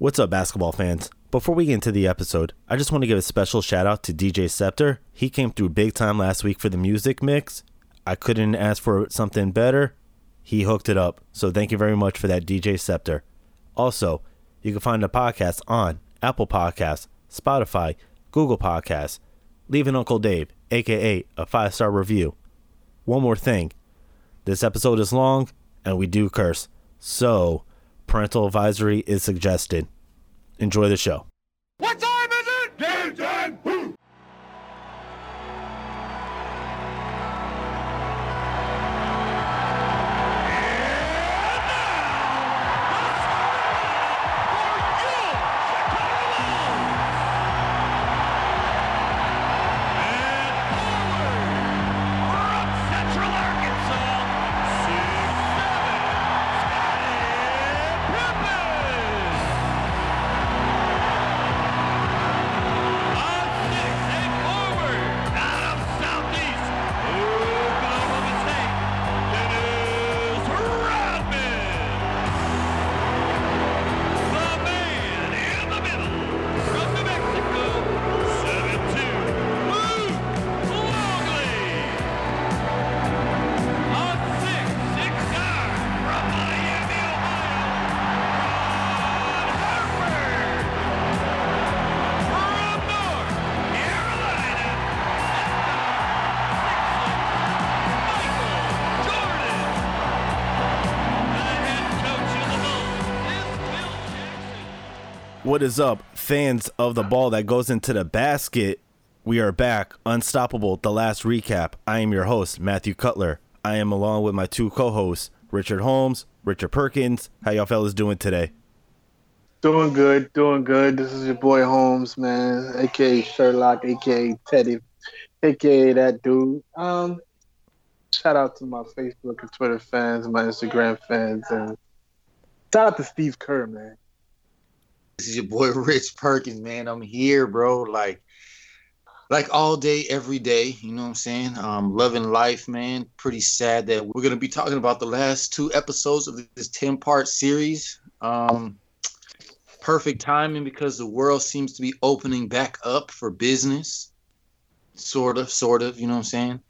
What's up, basketball fans? Before we get into the episode, I just want to give a special shout out to DJ Scepter. He came through big time last week for the music mix. I couldn't ask for something better. He hooked it up. So thank you very much for that, DJ Scepter. Also, you can find the podcast on Apple Podcasts, Spotify, Google Podcasts. Leave an Uncle Dave, aka a five star review. One more thing this episode is long and we do curse. So, parental advisory is suggested. Enjoy the show. What What is up, fans of the ball that goes into the basket? We are back, Unstoppable, the last recap. I am your host, Matthew Cutler. I am along with my two co hosts, Richard Holmes, Richard Perkins. How y'all fellas doing today? Doing good, doing good. This is your boy Holmes, man, aka Sherlock, aka Teddy, aka that dude. Um, shout out to my Facebook and Twitter fans, my Instagram fans, and shout out to Steve Kerr, man. This is your boy Rich Perkins, man. I'm here, bro. Like, like all day, every day. You know what I'm saying? Um, loving life, man. Pretty sad that we're gonna be talking about the last two episodes of this 10 part series. Um, perfect timing because the world seems to be opening back up for business. Sort of, sort of. You know what I'm saying?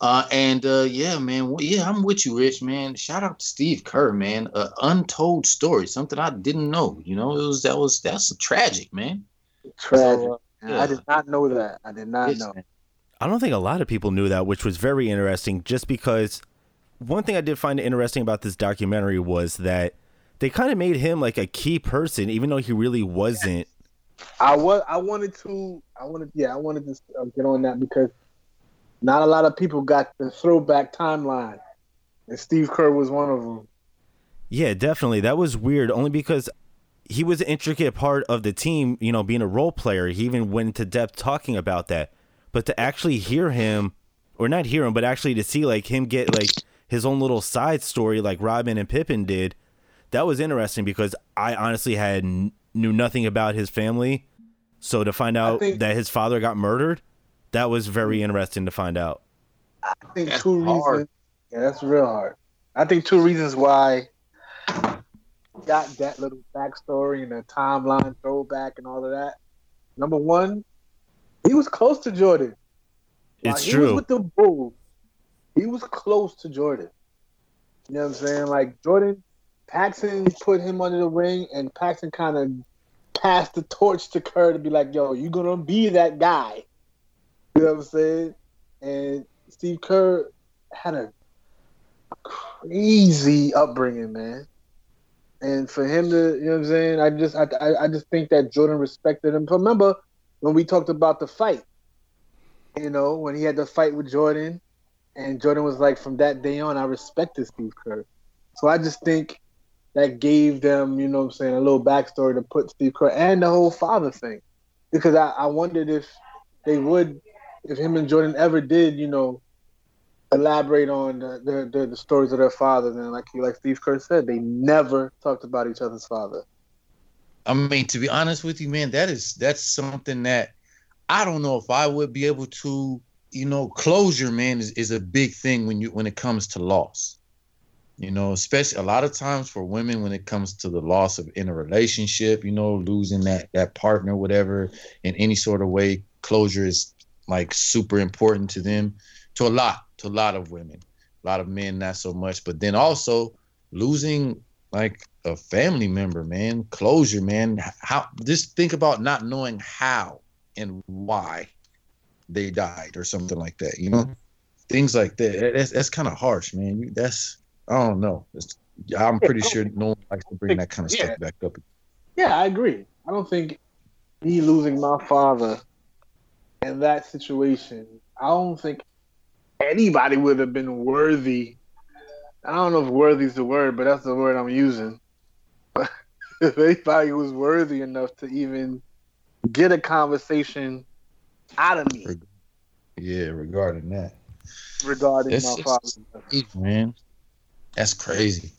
Uh, and uh, yeah, man, well, yeah, I'm with you, Rich, man. Shout out to Steve Kerr, man. A untold story, something I didn't know. You know, it was that was that's tragic, man. Tragic. So, uh, I did not know that. I did not Yes, know. man. I don't think a lot of people knew that, which was very interesting just because one thing I did find interesting about this documentary was that they kind of made him like a key person, even though he really wasn't. I was. I wanted to. I wanted. Yeah, I wanted to uh, get on that because not a lot of people got the throwback timeline, and Steve Kerr was one of them. Yeah, definitely. That was weird only because he was an intricate part of the team, you know, being a role player. He even went into depth talking about that. But to actually hear him, or not hear him, but actually to see like him get like his own little side story like Rodman and Pippen did, that was interesting because I honestly had knew nothing about his family. So to find out think- that his father got murdered, that was very interesting to find out. I think That's two hard. reasons. Yeah, that's real hard. I think two reasons why got that little backstory and the timeline throwback and all of that. Number one, he was close to Jordan. It's he true. Was with the Bulls, he was close to Jordan. You know what I'm saying? Like Jordan, Paxson put him under the wing, and Paxson kind of passed the torch to Kerr to be like, "Yo, you're gonna be that guy." You know what I'm saying? And Steve Kerr had a crazy upbringing, man. And for him to, you know what I'm saying? I just, I, I, just think that Jordan respected him. Remember when we talked about the fight? You know, when he had the fight with Jordan, and Jordan was like, from that day on, I respected Steve Kerr. So I just think that gave them, you know what I'm saying, a little backstory to put Steve Kerr and the whole father thing. Because I, I wondered if they would, if him and Jordan ever did, you know, elaborate on the, the, the, stories of their father, And like like Steve Kerr said, they never talked about each other's father. I mean, to be honest with you, man, that is that's something that I don't know if I would be able to, you know, closure, man, is, is a big thing when you when it comes to loss. You know, especially a lot of times for women when it comes to the loss of in a relationship, you know, losing that that partner, whatever, in any sort of way, closure is like super important to them, to a lot, to a lot of women, a lot of men not so much. But then also losing like a family member, man, closure, man. How just think about not knowing how and why they died or something like that. You know, mm-hmm. things like that. That's that's kind of harsh, man. That's I don't know. It's, I'm pretty sure no one likes to bring that kind of Yeah. stuff back up. Yeah, I agree. I don't think me losing my father in that situation, I don't think anybody would have been worthy. I don't know if worthy is the word, but that's the word I'm using. if anybody was worthy enough to even get a conversation out of me Yeah, regarding that, regarding It's my just- father. man, that's crazy.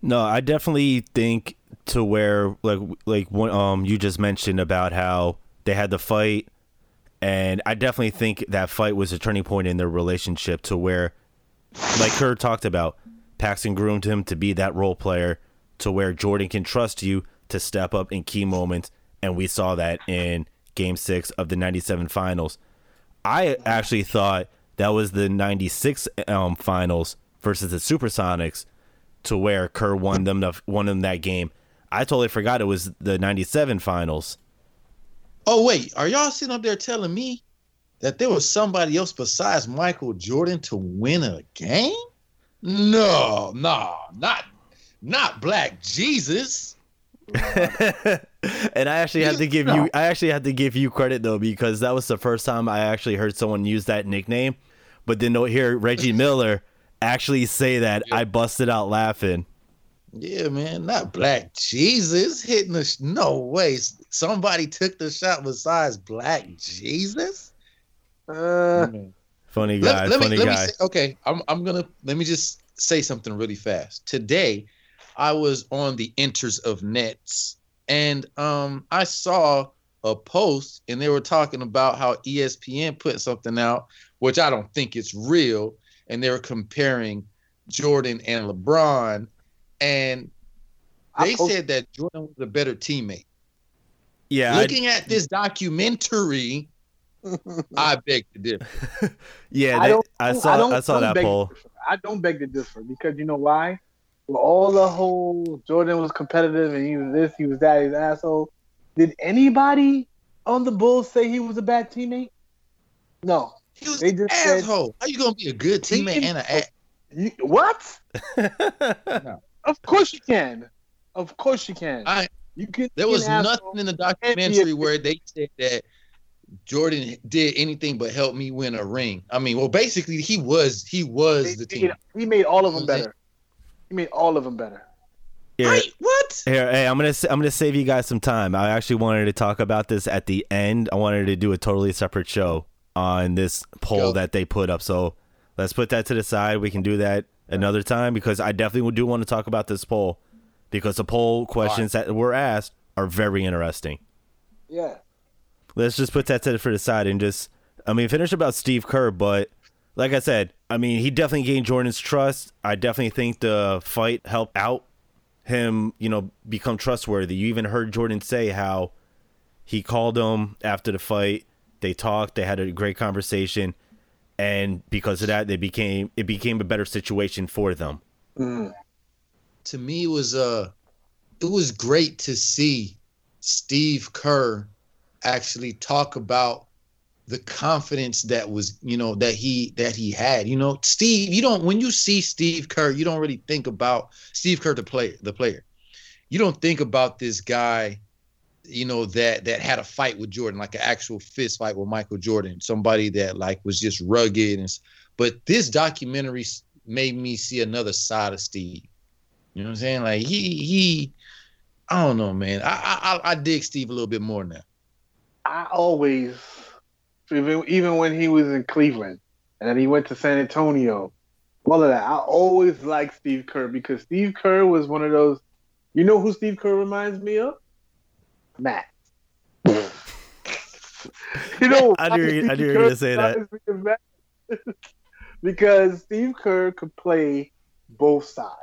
No, I definitely think to where like like when, um you just mentioned about how they had the fight, and I definitely think that fight was a turning point in their relationship to where, like Kerr talked about, Paxson groomed him to be that role player to where Jordan can trust you to step up in key moments, and we saw that in Game Six of the '97 Finals. I actually thought that was the '96 um, Finals versus the Supersonics to where Kerr won them the, won them that game. I totally forgot it was the '97 finals. Oh wait, are y'all sitting up there telling me that there was somebody else besides Michael Jordan to win a game? No, no, not not Black Jesus. and I actually had to give you I actually had to give you credit though because that was the first time I actually heard someone use that nickname, but then to hear Reggie Miller actually say that, I busted out laughing. Yeah, man, not Black Jesus hitting the. Sh- no way, somebody took the shot besides Black Jesus. Uh, Funny Let- guy, let, funny me, let guy. me say, okay, I'm I'm gonna let me just say something really fast. Today, I was on the enters of nets, and um, I saw a post, and they were talking about how ESPN put something out, which I don't think it's real, and they were comparing Jordan and LeBron, and they post- said that Jordan was a better teammate. yeah, I- Looking at this documentary, I beg to differ. yeah, I they- I I saw don't- I saw that poll. I don't beg to differ because you know why? With all the whole Jordan was competitive and he was this, he was that, he's an asshole. Did anybody on the Bulls say he was a bad teammate? No. He was They an just said- asshole. How you gonna be a good teammate and a You, what? Of course you can. Of course you can. I- you can. There was an nothing in the documentary where they said that Jordan did anything but help me win a ring. I mean, well, basically he was he was the He team. made, he made all of them better. He made all of them better. Here, Right? What? Here, hey, I'm gonna I'm gonna save you guys some time. I actually wanted to talk about this at the end. I wanted to do a totally separate show on this poll Go. that they put up. So let's put that to the side. We can do that another time because I definitely do want to talk about this poll because the poll questions that were asked are very interesting. Yeah. Let's just put that to the, for the side and just I mean finish about Steve Kerr, but like I said, I mean he definitely gained Jordan's trust. I definitely think the fight helped out him, you know, become trustworthy. You even heard Jordan say how he called him after the fight. They talked, they had a great conversation, and because of that, they became it became a better situation for them. Mm. To me, it was uh, it was great to see Steve Kerr actually talk about the confidence that was you know that he that he had you know steve you don't when you see steve kerr you don't really think about steve kerr the player the player you don't think about this guy you know that that had a fight with jordan like an actual fist fight with michael jordan somebody that like was just rugged and but this documentary made me see another side of steve you know what i'm saying like he he i don't know man i i i dig steve a little bit more now I always, even even when he was in Cleveland and then he went to San Antonio, all of that. I always liked Steve Kerr because Steve Kerr was one of those. You know who Steve Kerr reminds me of? Matt. you know, I knew you- I knew you were gonna say that. reminds me of Matt? because Steve Kerr could play both sides.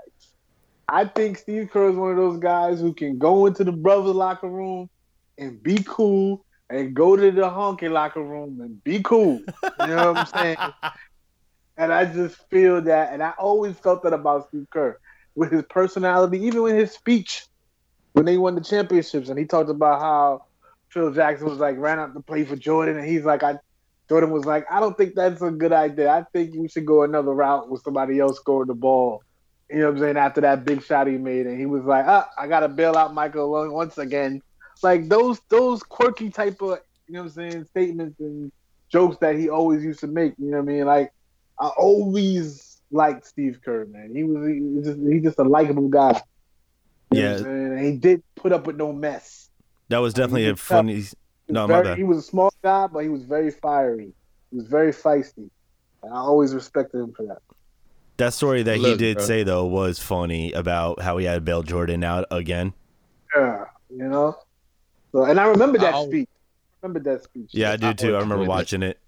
I think Steve Kerr is one of those guys who can go into the brother locker room and be cool and go to the honky locker room and be cool. You know what I'm saying? And I just feel that, and I always felt that about Steve Kerr with his personality, even with his speech when they won the championships, and he talked about how Phil Jackson was like ran out to play for Jordan, and he's like, I Jordan was like, I don't think that's a good idea. I think you should go another route with somebody else scoring the ball. You know what I'm saying? After that big shot he made, and he was like, ah, I gotta bail out Michael once again. Like those those quirky type of you know what I'm saying statements and jokes that he always used to make. You know what I mean? Like I always liked Steve Kerr, man. He was he just he just a likable guy. You know Yeah. what I'm saying? And he did put up with no mess. That was definitely you a funny. He was No, my bad. He was a small guy, but he was very fiery. He was very feisty. And I always respected him for that. That story that he did bro. say though was funny about how he had to bail Jordan out again. Yeah, you know. So, and I remember that I speech. I remember that speech. Yeah, I do too. I remember watching it.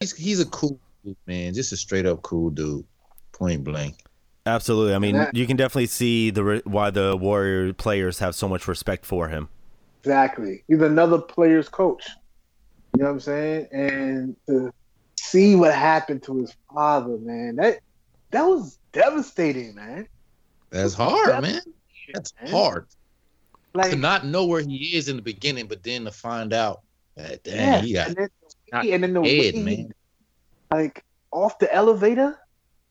He's he's a cool dude, man. Just a straight up cool dude. Point blank. Absolutely. I mean, that- you can definitely see the re- why the Warrior players have so much respect for him. Exactly. He's another player's coach. You know what I'm saying? And to see what happened to his father, man, that that was devastating, man. That's hard, man. That's man. hard. Like To not know where he is in the beginning, but then to find out that damn, yeah, he got and then, knocked and then the head, way, man. like off the elevator.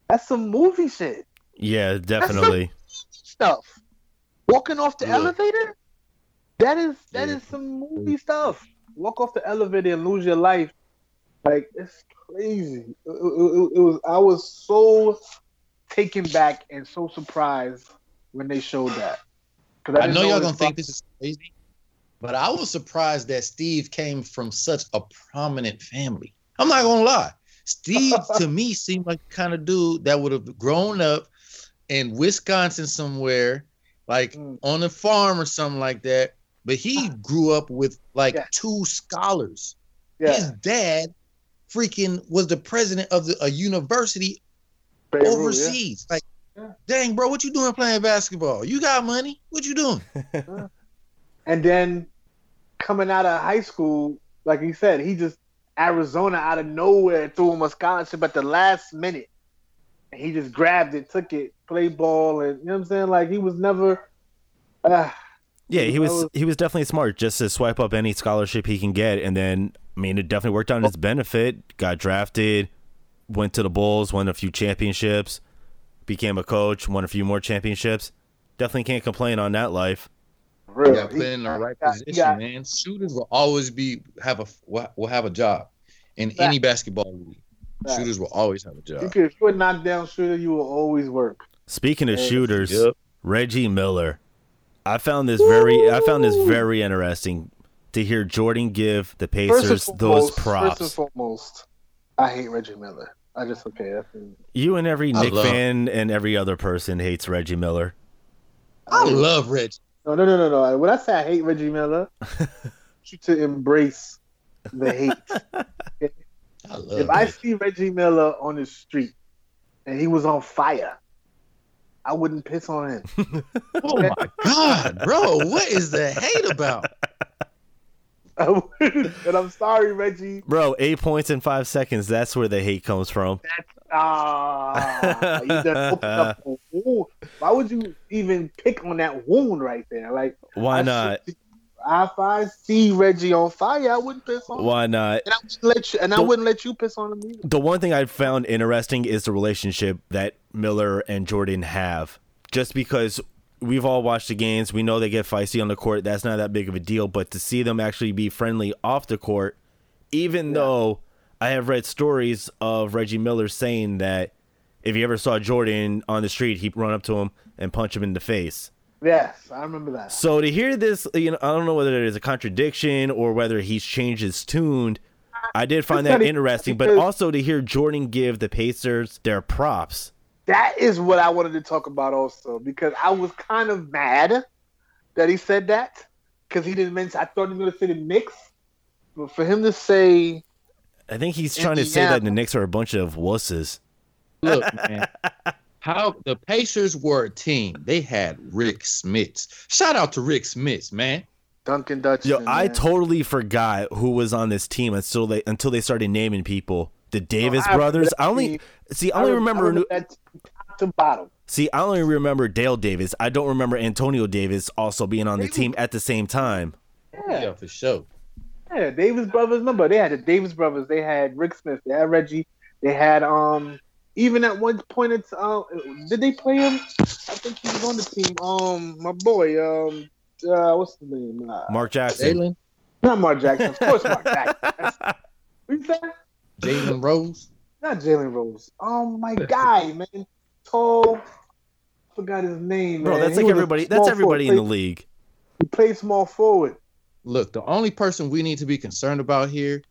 That's some movie shit. Yeah, definitely. stuff. Walking off the Look. elevator, that is that Yeah. is some movie stuff. Walk off the elevator and lose your life, like it's crazy. It, it- it was I was so taken back and so surprised when they showed that. 'Cause I didn't know y'all his gonna think this is crazy, but I was surprised that Steve came from such a prominent family. I'm not gonna lie. Steve to me seemed like the kind of dude that would have grown up in Wisconsin somewhere, like Mm. on a farm or something like that. But he grew up with like Yeah. two scholars. yeah, His dad freaking was the president of the, a university Beirut, yeah. overseas. Like, Yeah. dang, bro, what you doing playing basketball? You got money? What you doing? And then coming out of high school, like he said, he just Arizona out of nowhere threw him a scholarship at the last minute. And he just grabbed it, took it, played ball, and you know what I'm saying? Like he was never uh, Yeah, he was was- he was definitely smart just to swipe up any scholarship he can get, and then I mean it definitely worked out in his benefit. Got drafted, went to the Bulls, won a few championships, became a coach, won a few more championships. Definitely can't complain on that life. real. You got put in the right got- position, got- man. Shooters will always be have a will will have a job in any basketball league. Facts. Shooters will always have a You job. could, if you're a knockdown shooter, you will always work. Speaking of Yeah. shooters, Yep. Reggie Miller. I found this very I found this very interesting to hear Jordan give the Pacers and those foremost- First and props. foremost, I hate Reggie Miller. I just okay. That's You and every I Knick love- fan and every other person hates Reggie Miller. I love Reggie. no, no, no, no, no. When I say I hate Reggie Miller, I want you to embrace the hate. I love if I see Reggie Miller on the street and he was on fire, I wouldn't piss on him. Oh my god, bro, what is the hate about? And I'm sorry, Reggie. Bro, eight points in five seconds. That's where the hate comes from. Ah, you done up a wound. Why would you even pick on that wound right there? Like, Why I not? should- If I see Reggie on fire, I wouldn't piss on him. Why not? And I wouldn't let you. And I wouldn't let you piss on him either. The one thing I found interesting is the relationship that Miller and Jordan have. Just because we've all watched the games, we know they get feisty on the court. That's not that big of a deal. But to see them actually be friendly off the court, even though I have read stories of Reggie Miller saying that if he ever saw Jordan on the street, he'd run up to him and punch him in the face. Yes, I remember that. So to hear this, you know, I don't know whether it is a contradiction or whether he's changed his tune. I did find It's that interesting, but also to hear Jordan give the Pacers their props. That is what I wanted to talk about also because I was kind of mad that he said that because he didn't mention. I thought he was going to say the Knicks, but for him to say I think he's trying to say that the Indiana. Knicks are a bunch of wusses. Look, man, How the Pacers were a team. They had Rik Smits. Shout out to Rik Smits, man. Duncan Dutch. Yo, I totally forgot who was on this team until they until they started naming people. The Davis I brothers. I only that see. I only remember. that top to bottom. See, I only remember Dale Davis. I don't remember Antonio Davis also being on the team at the same time. Yeah, Yeah, for sure. yeah. Davis brothers. Remember, they had the Davis brothers. They had Rik Smits. They had Reggie. They had um. Even at one point, it's uh, did they play him? I think he was on the team. Um, my boy. Um, uh, what's the name? Uh, Mark Jackson. Jalen, not Mark Jackson. Of course, Mark Jackson. That's- What you say? Jalen Rose. Not Jalen Rose. Oh my guy, man. Tall. Forgot his name. Bro, man. that's He like everybody. That's everybody in the league. He played small forward. Look, the only person we need to be concerned about here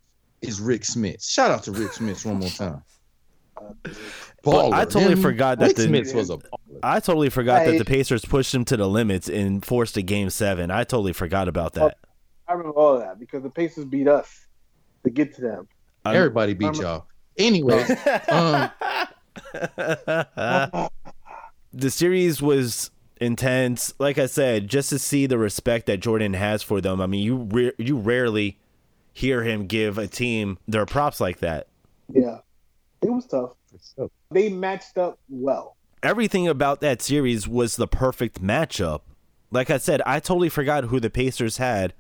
is Rik Smits. Shout out to Rik Smits one more time. But I totally Him- forgot that Rick the- Smith was a baller. I totally forgot that the Pacers pushed him to the limits and forced a game seven. I totally forgot about that. I remember all of that because the Pacers beat us to get to them. I'm- Everybody beat I'm- y'all. Anyway, um, the series was intense. Like I said, just to see the respect that Jordan has for them. I mean, you re- you rarely hear him give a team their props like that. Yeah, it was tough. They matched up well. Everything about that series was the perfect matchup. Like I said, I totally forgot who the Pacers had,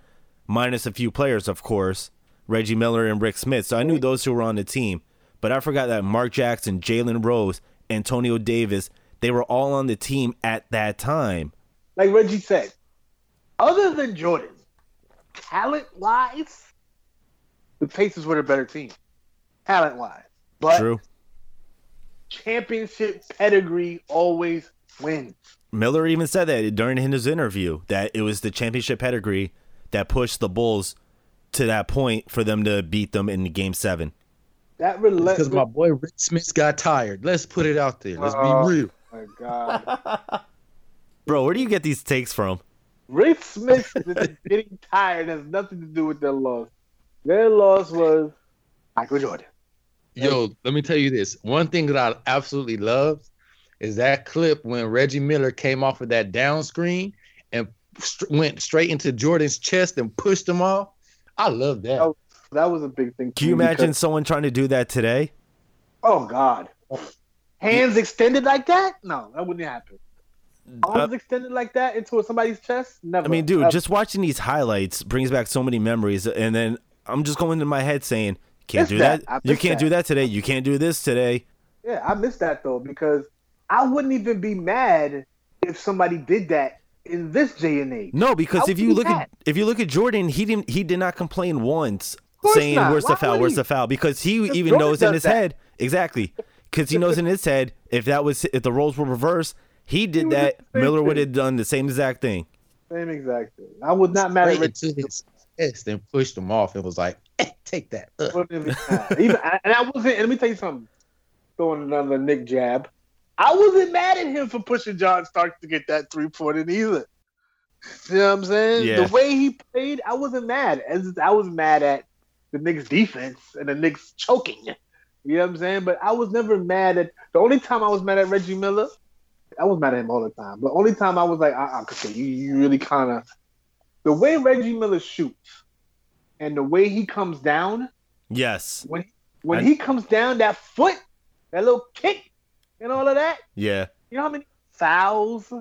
minus a few players, of course, Reggie Miller and Rik Smits. So I knew those two were on the team, but I forgot that Mark Jackson, Jalen Rose, Antonio Davis, they were all on the team at that time. Like Reggie said, other than Jordan, talent wise, the Pacers were the better team. Talent wise, but True. Championship pedigree always wins. Miller even said that during his interview that it was the championship pedigree that pushed the Bulls to that point for them to beat them in game seven. That because my boy Rik Smits got tired. Let's put it out there. Let's Uh, be real. my God. Bro, where do you get these takes from? Rik Smits getting tired has nothing to do with their loss. Their loss was Michael Jordan. Yo, let me tell you this. One thing that I absolutely love is that clip when Reggie Miller came off of that down screen and st- went straight into Jordan's chest and pushed him off. I love that. Oh, That was a big thing. Can you imagine because- someone trying to do that today? oh God, hands extended like that? No, that wouldn't happen. Arms Uh, extended like that into somebody's chest? Never. I mean, dude, Never. just watching these highlights brings back so many memories, and then I'm just going in my head saying, "Can't do that. that. You can't that. do that today. You can't do this today." yeah, I missed that though because I wouldn't even be mad if somebody did that in this day and age. No, because if you would look be at if you look at Jordan, he didn't he did not complain once saying not. where's the foul, where's he? the foul because he even Jordan knows in his that. head exactly because he knows in his head if that was if the roles were reversed, he did would do that. Miller would have done the same exact thing. Same exact thing. I would not mad at Straight into his chest and pushed him off It was like, "Eh, take that. Even and I wasn't. Let me tell you something. Throwing another Knick jab. I wasn't mad at him for pushing John Stark to get that three pointer either. You know what I'm saying? Yeah. The way he played, I wasn't mad. As I was mad at the Knicks defense and the Knicks choking. You know what I'm saying? But I was never mad at the only time I was mad at Reggie Miller. I was mad at him all the time. But only time I was like, uh-uh, okay, you, you really kind of the way Reggie Miller shoots and the way he comes down Yes. when when I- he comes down that foot, that little kick, and all of that. Yeah. You know how many fouls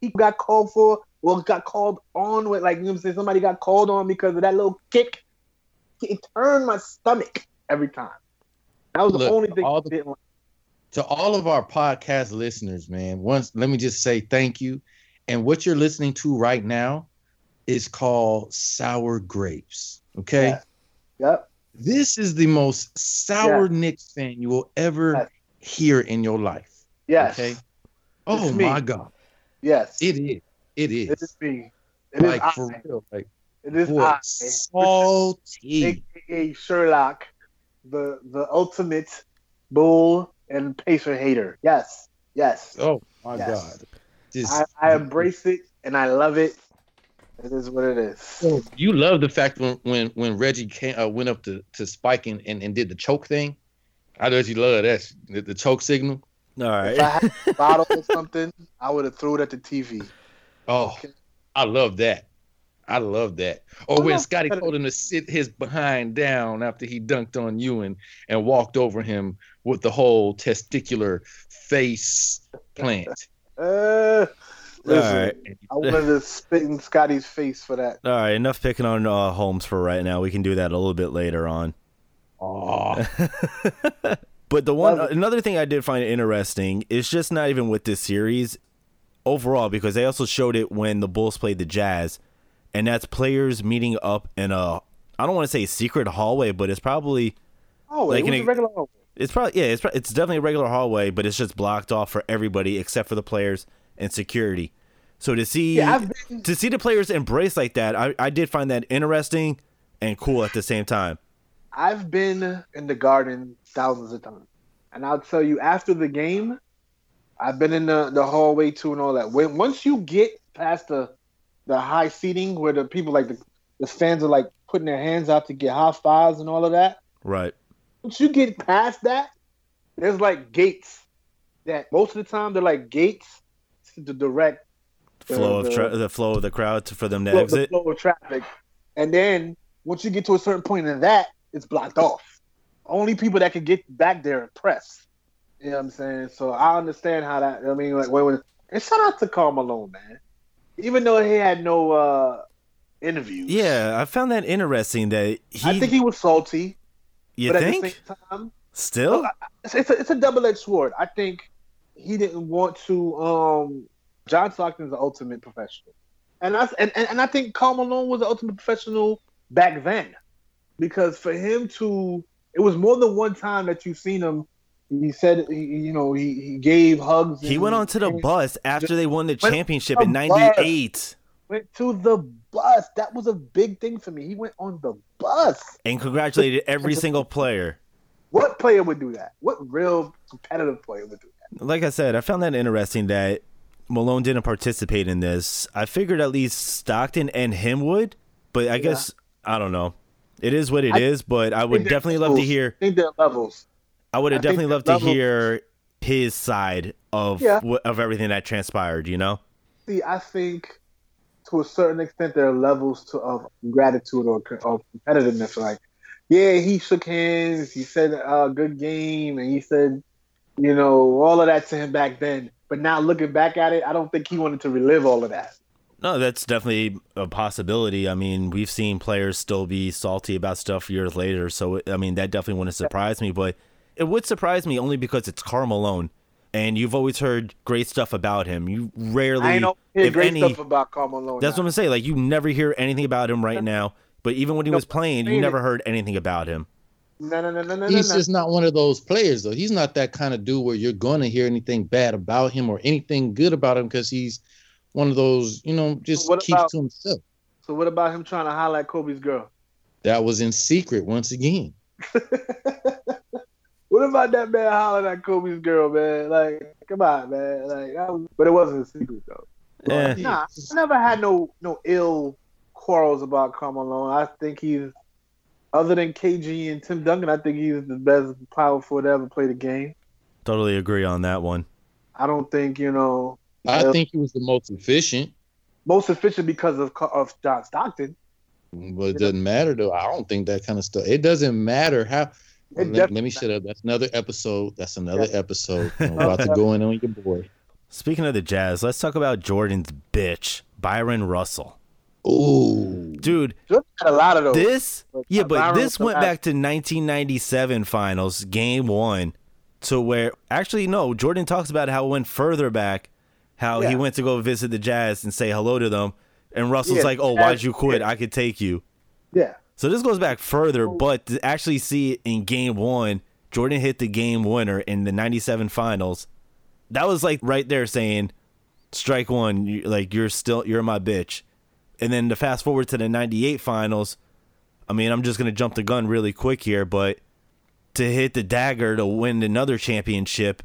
he got called for? Well, got called on with like you know what I'm saying. Somebody got called on because of that little kick. It turned my stomach every time. That was the Look, only thing all I the- didn't like. to all of our podcast listeners, man, once let me just say thank you. And what you're listening to right now is called Sour Grapes. Okay. Yeah. Yep. This is the most sour Yeah. Knicks fan you will ever Yes. hear in your life. Yes. Okay. Oh my God. Yes. It is. It It is. is me. It is like for I. real. Like It is boy, I. salty. AKA Sherlock, the the ultimate bull and pacer hater. Yes. Yes. Oh my Yes. God. Just I, I embrace it and I love it. It is what it is. you love the fact when when when Reggie came, uh, went up to to Spike and, and, and did the choke thing. I know you love that the, the choke signal. All right. If I had a bottle or something, I would have threw it at the TV. Oh, I love that. I love that. Or when Scottie told him to sit his behind down after he dunked on Ewing and walked over him with the whole testicular face plant. Uh, listen, right. I wanted to spit in Scottie's face for that. All right. Enough picking on uh, Holmes for right now. We can do that a little bit later on. Oh, But the one another thing I did find interesting is just not even with this series overall because they also showed it when the Bulls played the Jazz, and that's players meeting up in a I don't want to say secret hallway, but it's probably Oh, Like it was a a- regular hallway. it's probably yeah it's it's definitely a regular hallway, but it's just blocked off for everybody except for the players and security. So to see Yeah, been- to see the players embrace like that, I, I did find that interesting and cool at the same time. I've been in the garden thousands of times. And I'll tell you, after the game, I've been in the, the hallway too and all that. When once you get past the the high seating where the people like the, the fans are like putting their hands out to get high fives and all of that, Right. once you get past that, there's like gates that most of the time they're like gates to direct the- Flow of the- tra- the flow of the crowd to, for them to flow, the exit. flow of traffic. And then once you get to a certain point in that, it's blocked off. Only people that can get back there and press. You know what I'm saying? So I understand how that. I mean, like when, when and shout out to Karl Malone, man. Even though he had no uh interviews, Yeah, I found that interesting that he. I think he was salty. you but think at the same time, still? it's, it's a, it's a double edged sword. I think he didn't want to. Um, John Stockton's the ultimate professional, and I and, and, and I think Karl Malone was the ultimate professional back then, because for him to, it was more than one time that you've seen him. He said, he, you know, he, he gave hugs. He went on to the bus after they won the championship to in '98, Went to the bus. That was a big thing for me. He went on the bus. and congratulated every single player. What player would do that? What real competitive player would do that? Like I said, I found that interesting that Malone didn't participate in this. I figured at least Stockton and him would, but I guess I don't know. It is what it is, I- but I would definitely they're love to hear. I think there levels. I would have definitely loved to hear his side of Yeah. of everything that transpired. You know? See, I think to a certain extent there are levels to of gratitude or of competitiveness. Like, yeah, he shook hands, he said uh, good game, and he said, you know, all of that to him back then. But now looking back at it, I don't think he wanted to relive all of that. No, that's definitely a possibility. I mean, we've seen players still be salty about stuff years later, so I mean that definitely wouldn't surprise me. But it would surprise me only because it's Karl Malone, and you've always heard great stuff about him. You rarely, hear if great any, stuff about Karl Malone. that's what. I'm saying. Like you never hear anything about him right now. But even when he was playing, you never heard anything about him. No, no, no, no, no, he's no. just not one of those players, though. He's not that kind of dude where you're going to hear anything bad about him or anything good about him because he's one of those, you know, just What keeps about- to himself. So what about him trying to highlight Kobe's girl? That was in secret once again. What about that man hollering at Kobe's girl, man? Like, come on, man. Like, that was, but it wasn't a secret though. Eh. Nah, I never had no no ill quarrels about Karl Malone. I think he's other than KG and Tim Duncan. I think he's the best power forward to ever play the game. Totally agree on that one. I don't think you know I Yeah. think he was the most efficient, most efficient because of of John Stockton. but it doesn't matter though. I don't think that kind of stuff. It doesn't matter how. Let, let me shut up. That's another episode. That's another episode. I'm about to go in on your boy. Speaking of the Jazz, let's talk about Jordan's bitch, Bryon Russell. Ooh, Dude, Jordan had a lot of those. This, But yeah, but this went back to 1997 finals, game one, to where actually, no, Jordan talks about how it went further back, how he went to go visit the Jazz and say hello to them. And Russell's Yeah, like, oh, why'd you quit? yeah. I could take you. yeah, So this goes back further, oh. but to actually see it in game one, Jordan hit the game winner in the 97 finals. That was like right there saying, strike one, you, like you're still, you're my bitch. And then to fast forward to the 98 finals, I mean, I'm just going to jump the gun really quick here, but to hit the dagger to win another championship,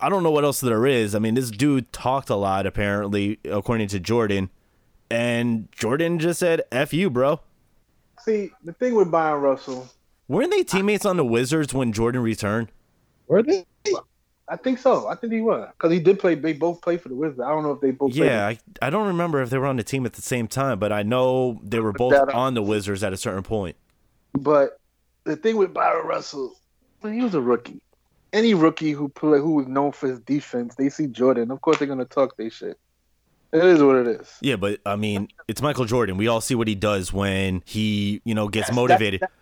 I don't know what else there is. I mean, this dude talked a lot, apparently, according to Jordan. And Jordan just said, F you, bro. See, the thing with Bryon Russell, Weren't they teammates on the Wizards when Jordan returned? were they? I think so. I think he was because he did play. They both played for the Wizards. I don't know if they both. Yeah, I, I don't remember if they were on the team at the same time, but I know they were both that uh, on the Wizards at a certain point. But the thing with Bryon Russell, when he was a rookie, any rookie who play who was known for his defense, they see Jordan. Of course, they're gonna talk their shit. It is what it is. Yeah, but I mean, it's Michael Jordan. We all see what he does when he, you know, gets motivated. that's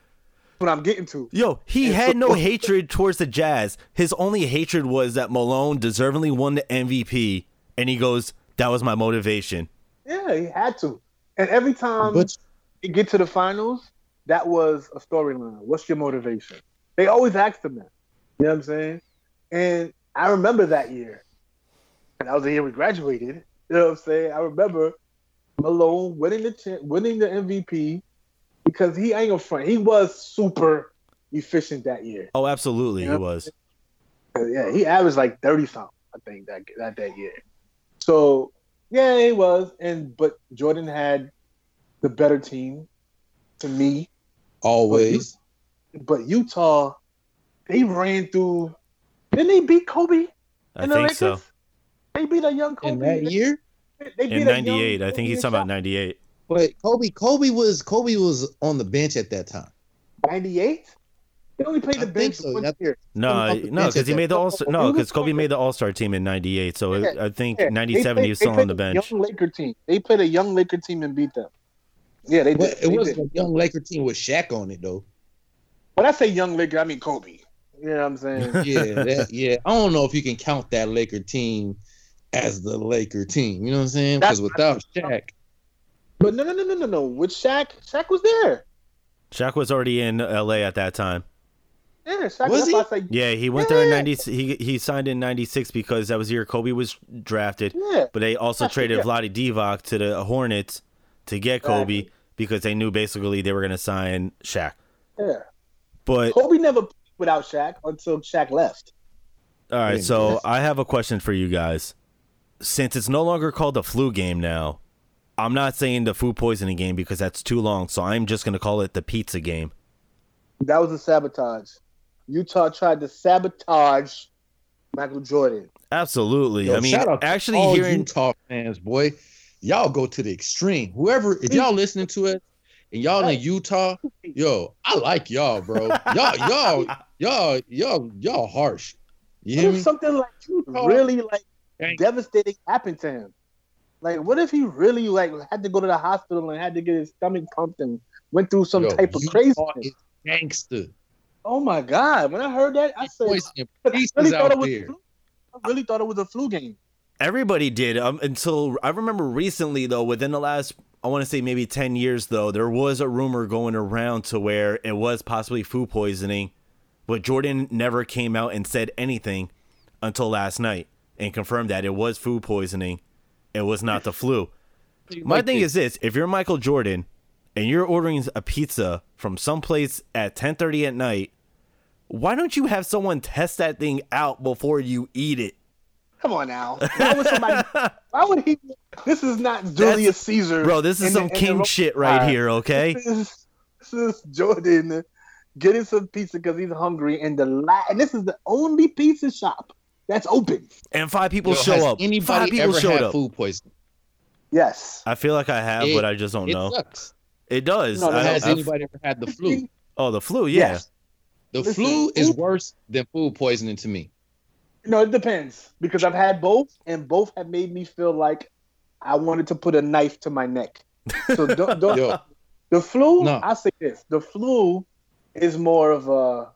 what I'm getting to. Yo, he had no hatred towards the Jazz. His only hatred was that Malone deservingly won the MVP, and he goes, "That was my motivation." Yeah, he had to. And every time But you get to the finals, that was a storyline. What's your motivation? They always asked him that. You know what I'm saying? And I remember that year. And that was the year we graduated. You know what I'm saying? I remember Malone winning the cha- winning the MVP because he ain't gonna front. He was super efficient that year. Oh, absolutely, he was. Uh, yeah, he averaged like thirty something, I think that that that year. So yeah, he was, and but Jordan had the better team to me. always. But Utah, they ran through. Didn't they beat Kobe? I in the think Lakers? so. They beat a young Kobe In that year, They, they beat In '98, I think he's talking about '98. But Kobe, Kobe was Kobe was on the bench at that time. '98. They only played the think bench so. one year. No, no, because he made the all star. No, because Kobe made the All Star team in '98. So Yeah, I think Yeah, '97 played- he was still on the bench. Young Laker team. They played a young Laker team and beat them. Yeah, they But did. it They was did. a young Laker team with Shaq on it though. When I say young Laker, I mean Kobe. You know what I'm saying? Yeah, that, yeah. I don't know if you can count that Laker team as the Laker team. You know what I'm saying? Because without Shaq, but no, no, no, no, no, no. With Shaq, Shaq was there. Shaq was already in LA at that time. Yeah, Shaq. Was that's he? why I say, Yeah, he went there in Yeah. '90. He he signed in '96 because that was the year Kobe was drafted. yeah. But they also Yeah, traded yeah. Vlade Divac to the Hornets to get Kobe Exactly. because they knew basically they were going to sign Shaq. Yeah. But Kobe never played without Shaq until Shaq left. all right, so I have a question for you guys. Since it's no longer called the flu game now, I'm not saying the food poisoning game because that's too long. So I'm just going to call it the pizza game. That was a sabotage. Utah tried to sabotage Michael Jordan. Absolutely. Yo, I mean, shout out to actually all hearing Utah fans, boy, y'all go to the extreme. Whoever, if mm. y'all listening to it and y'all in Utah, yo, I like y'all, bro. Y'all, y'all, y'all, y'all, y'all harsh. You hear me? something like Utah- really like Thank- devastating happened to him? Like, what if he really like had to go to the hospital and had to get his stomach pumped and went through some Yo, type of Utah craziness? gangster. Oh my god! When I heard that, I said, Poisoning I pieces really thought out it was. Flu. I really thought it was a flu game. Everybody did um, until I remember recently though. Within the last, I want to say maybe ten years though, there was a rumor going around to where it was possibly food poisoning, but Jordan never came out and said anything until last night and confirmed that it was food poisoning. It was not the flu. My thing is this: if you're Michael Jordan and you're ordering a pizza from someplace at 10:30 at night, why don't you have someone test that thing out before you eat it? Come on now. Why would somebody? why would he? This is not Julius Caesar, Bro, this is some the- in the king shit right here, okay? This is, this is Jordan getting some pizza because he's hungry, and the la- and this is the only pizza shop that's open. And five people Yo, has show up. Five Anybody people ever showed had up. food poisoning? Yes. I feel like I have, It- but I just don't It know. sucks. It does. No, no, I- Has I've- anybody ever had the flu? oh, the flu, yeah. Yes. The Listen, flu is food- worse than food poisoning to me. No, it depends because I've had both, and both have made me feel like I wanted to put a knife to my neck. So don't, don't Yo, the flu. No. I'll say this: the flu is more of a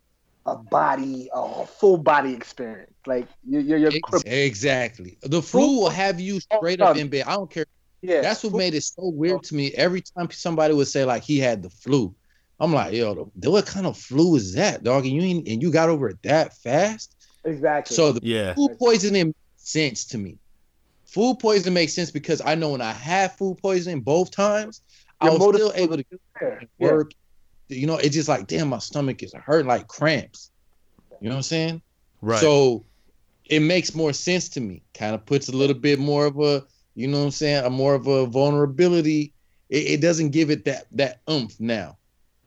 a body, a full body experience. Like you're, you're, you're crippled. exactly. The flu will have you straight up in bed. I don't care. Yeah, That's what made it so weird to me. Every time somebody would say like he had the flu, I'm like, yo, the, what kind of flu is that, dog? And you ain't, and you got over it that fast. exactly. So the Yeah. food poisoning makes sense to me. Food poisoning makes sense because I know when I had food poisoning both times, I Your was still able to work, yeah. You know, it's just like, damn, my stomach is hurting like cramps. You know what I'm saying? Right. So it makes more sense to me. Kind of puts a little bit more of a, you know what I'm saying, a more of a vulnerability. It, it doesn't give it that that oomph now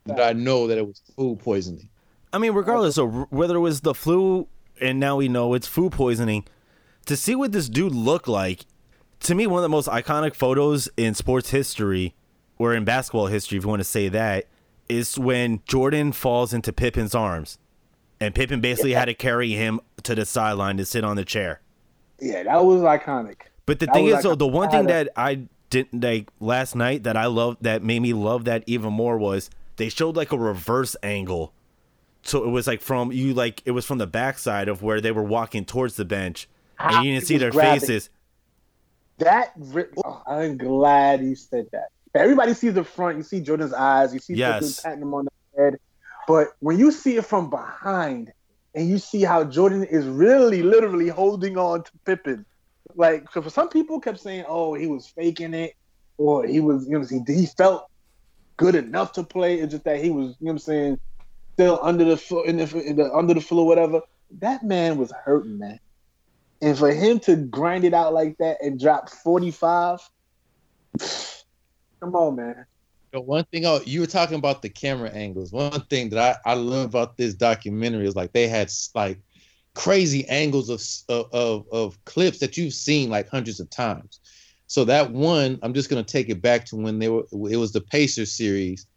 that I know that it was food poisoning. I mean, regardless of whether it was the flu, and now we know it's food poisoning. To see what this dude looked like, to me, one of the most iconic photos in sports history, or in basketball history, if you want to say that, is when Jordan falls into Pippen's arms, and Pippen basically had to carry him to the sideline to sit on the chair. Yeah, that was iconic. But the That thing is, though, the one thing that I didn't like last night that I loved that made me love that even more was they showed like a reverse angle. So it was like from you like it was from the backside of where they were walking towards the bench, and you didn't see their grabbing. faces. That oh, I'm glad you said that. Everybody sees the front. You see Jordan's eyes. You see Yes. Patting him on the head. But when you see it from behind, and you see how Jordan is really, literally holding on to Pippen, like for some people kept saying, "Oh, he was faking it," or he was, you know, saying, he felt good enough to play. It's just that he was, you know, what I'm saying, still under the foot in the, in the under the foot or whatever. That man was hurting, man. And for him to grind it out like that and drop 45, come on, man. The one thing oh, you were talking about the camera angles. One thing that I, I love about this documentary is like they had like crazy angles of, of of clips that you've seen like hundreds of times. So that one, I'm just gonna take it back to when they were. It was the Pacers series,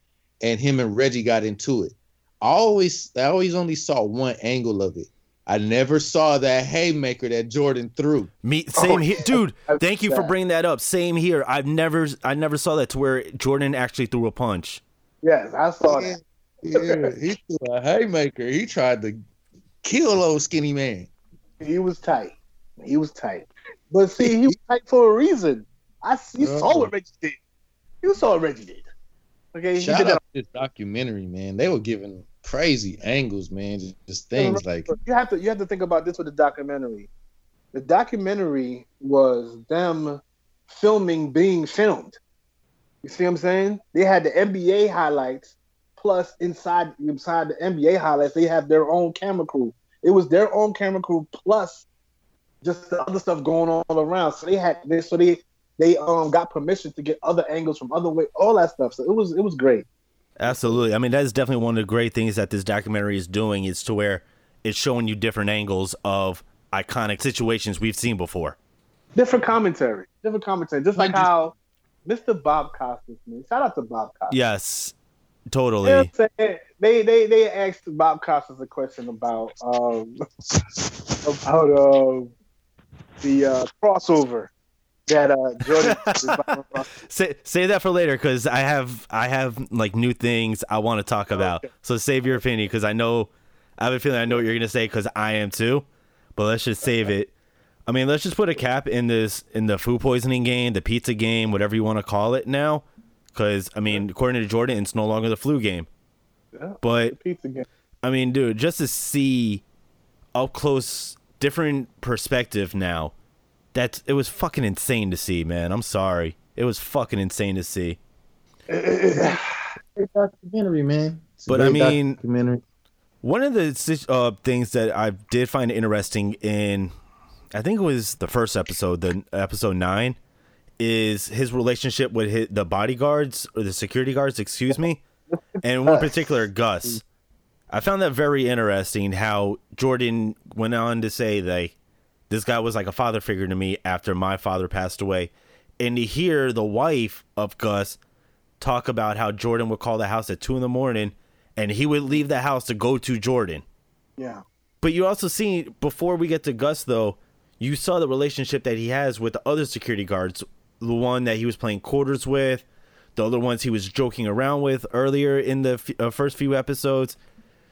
and him and Reggie got into it. I always, I always only saw one angle of it. I never saw that haymaker that Jordan threw. Me same Oh, here, dude. Thank you for bringing that up. Same here. I've never I never saw that to where Jordan actually threw a punch. Yes, I saw that. Yeah, he threw a haymaker. He tried to kill old skinny man. He was tight. He was tight. But see, he was tight for a reason. I you saw what Reggie did. You saw what Reggie did. Okay, Shout out to this documentary, man. They were giving crazy angles, man. Just, just things like you have to you have to think about this with the documentary. The documentary was them filming being filmed. You see what I'm saying? They had the NBA highlights plus inside inside the NBA highlights they have their own camera crew. It was their own camera crew plus just the other stuff going on all around. So they had this so they they um got permission to get other angles from other way all that stuff. So it was it was great. Absolutely. I mean, that is definitely one of the great things that this documentary is doing is to where it's showing you different angles of iconic situations we've seen before. Different commentary. Different commentary. Just like Like how Mr. Bob Costas, man. Shout out to Bob Costas. Yes, You know totally. what I'm saying? They they they asked Bob Costas a question about um about um the uh, crossover that uh Jordan Say say that for later because I have I have like new things I want to talk about. Okay. So save your opinion because I know I have a feeling I know what you're gonna say because I am too. But let's just save it. I mean, let's just put a cap in this in the food poisoning game, the pizza game, whatever you want to call it now. Because I mean, according to Jordan, it's no longer the flu game. Yeah. But pizza game. I mean, dude, just to see up close, different perspective now. That's it was fucking insane to see, man. I'm sorry. It was fucking insane to see. great documentary, man. But I mean-. One of the uh, things that I did find interesting in, I think it was the first episode, the episode nine, is his relationship with his, the bodyguards or the security guards, excuse me, and one particular Gus. I found that very interesting. How Jordan went on to say like, this guy was like a father figure to me after my father passed away, and to hear the wife of Gus talk about how Jordan would call the house at two in the morning and he would leave the house to go to Jordan. Yeah. But you also see before we get to Gus though, you saw the relationship that he has with the other security guards, the one that he was playing quarters with, the other ones he was joking around with earlier in the f- uh, first few episodes.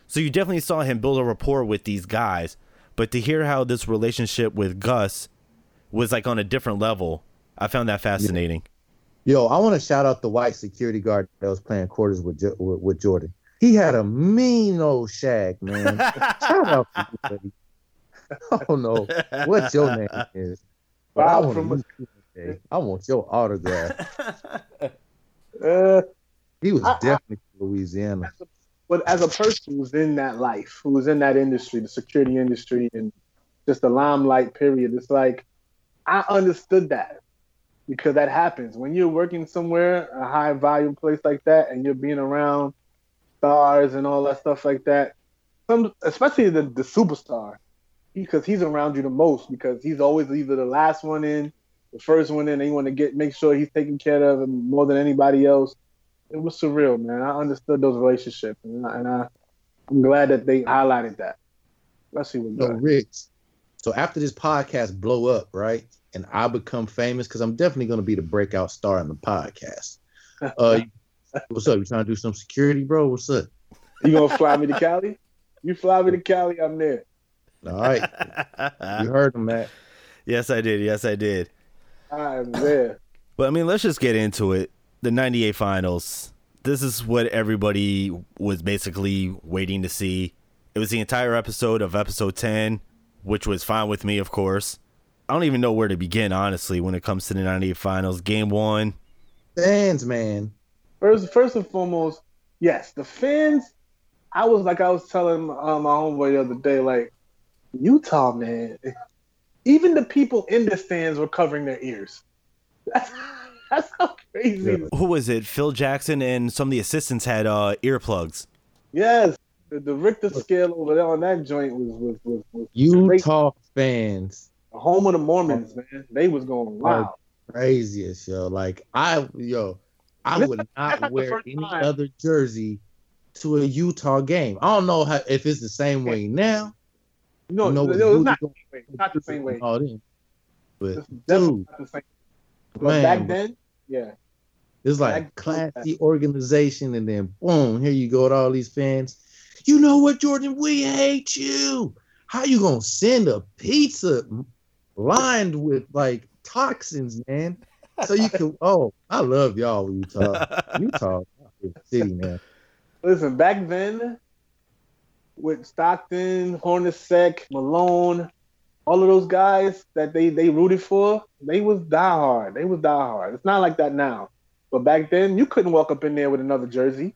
So you definitely saw him build a rapport with these guys. But to hear how this relationship with Gus was like on a different level, I found that fascinating. Yo, I want to shout out the white security guard that was playing quarters with Jo- with, with Jordan. He had a mean old shag, man. shout out to you, buddy. I don't know what your name is, but I want, from- to meet you one day. I want your autograph. Uh, He was I- I- definitely from Louisiana. But as a person who's in that life, who's in that industry, the security industry, and just the limelight period, it's like I understood that because that happens when you're working somewhere, a high volume place like that, and you're being around stars and all that stuff like that. Some, especially the the superstar, because he's around you the most because he's always either the last one in, the first one in, and you want to get make sure he's taken care of more than anybody else. It was surreal, man. I understood those relationships, and, I, and I, I'm glad that they highlighted that. Let's see what So goes. Rich, so after this podcast blow up, right, and I become famous because I'm definitely going to be the breakout star in the podcast. Uh, what's up? You trying to do some security, bro? What's up? You gonna fly me to Cali? You fly me to Cali, I'm there. All right, you heard him, Matt. yes, I did. Yes, I did. I'm there. But I mean, let's just get into it. The 98 finals. This is what everybody was basically waiting to see. It was the entire episode of episode 10, which was fine with me, of course. I don't even know where to begin, honestly, when it comes to the 98 finals. Game one. Fans, man. First, first and foremost, yes, the fans. I was like I was telling uh, my homeboy the other day, like Utah, man. Even the people in the stands were covering their ears. That's, that's how crazy. Yeah. Who was it? Phil Jackson and some of the assistants had uh, earplugs. Yes, the, the Richter scale over there on that joint was was was, was Utah fans, the home of the Mormons, man. They was going wild. craziest, yo. Like I, yo, I would not not wear any time. other jersey to a Utah game. I don't know how if it's the same way now. You know, You know, it, with it not, going- the same way. It's not the same way. All in. But dude, not the same. But man, back then, yeah. It's like classy organization, and then boom, here you go with all these fans. You know what, Jordan? We hate you. How you gonna send a pizza lined with like toxins, man? So you can. Oh, I love y'all, Utah. Utah, city, man. Listen, back then, with Stockton, Hornacek, Malone, all of those guys that they they rooted for, they was diehard. They was diehard. It's not like that now. But back then, you couldn't walk up in there with another jersey.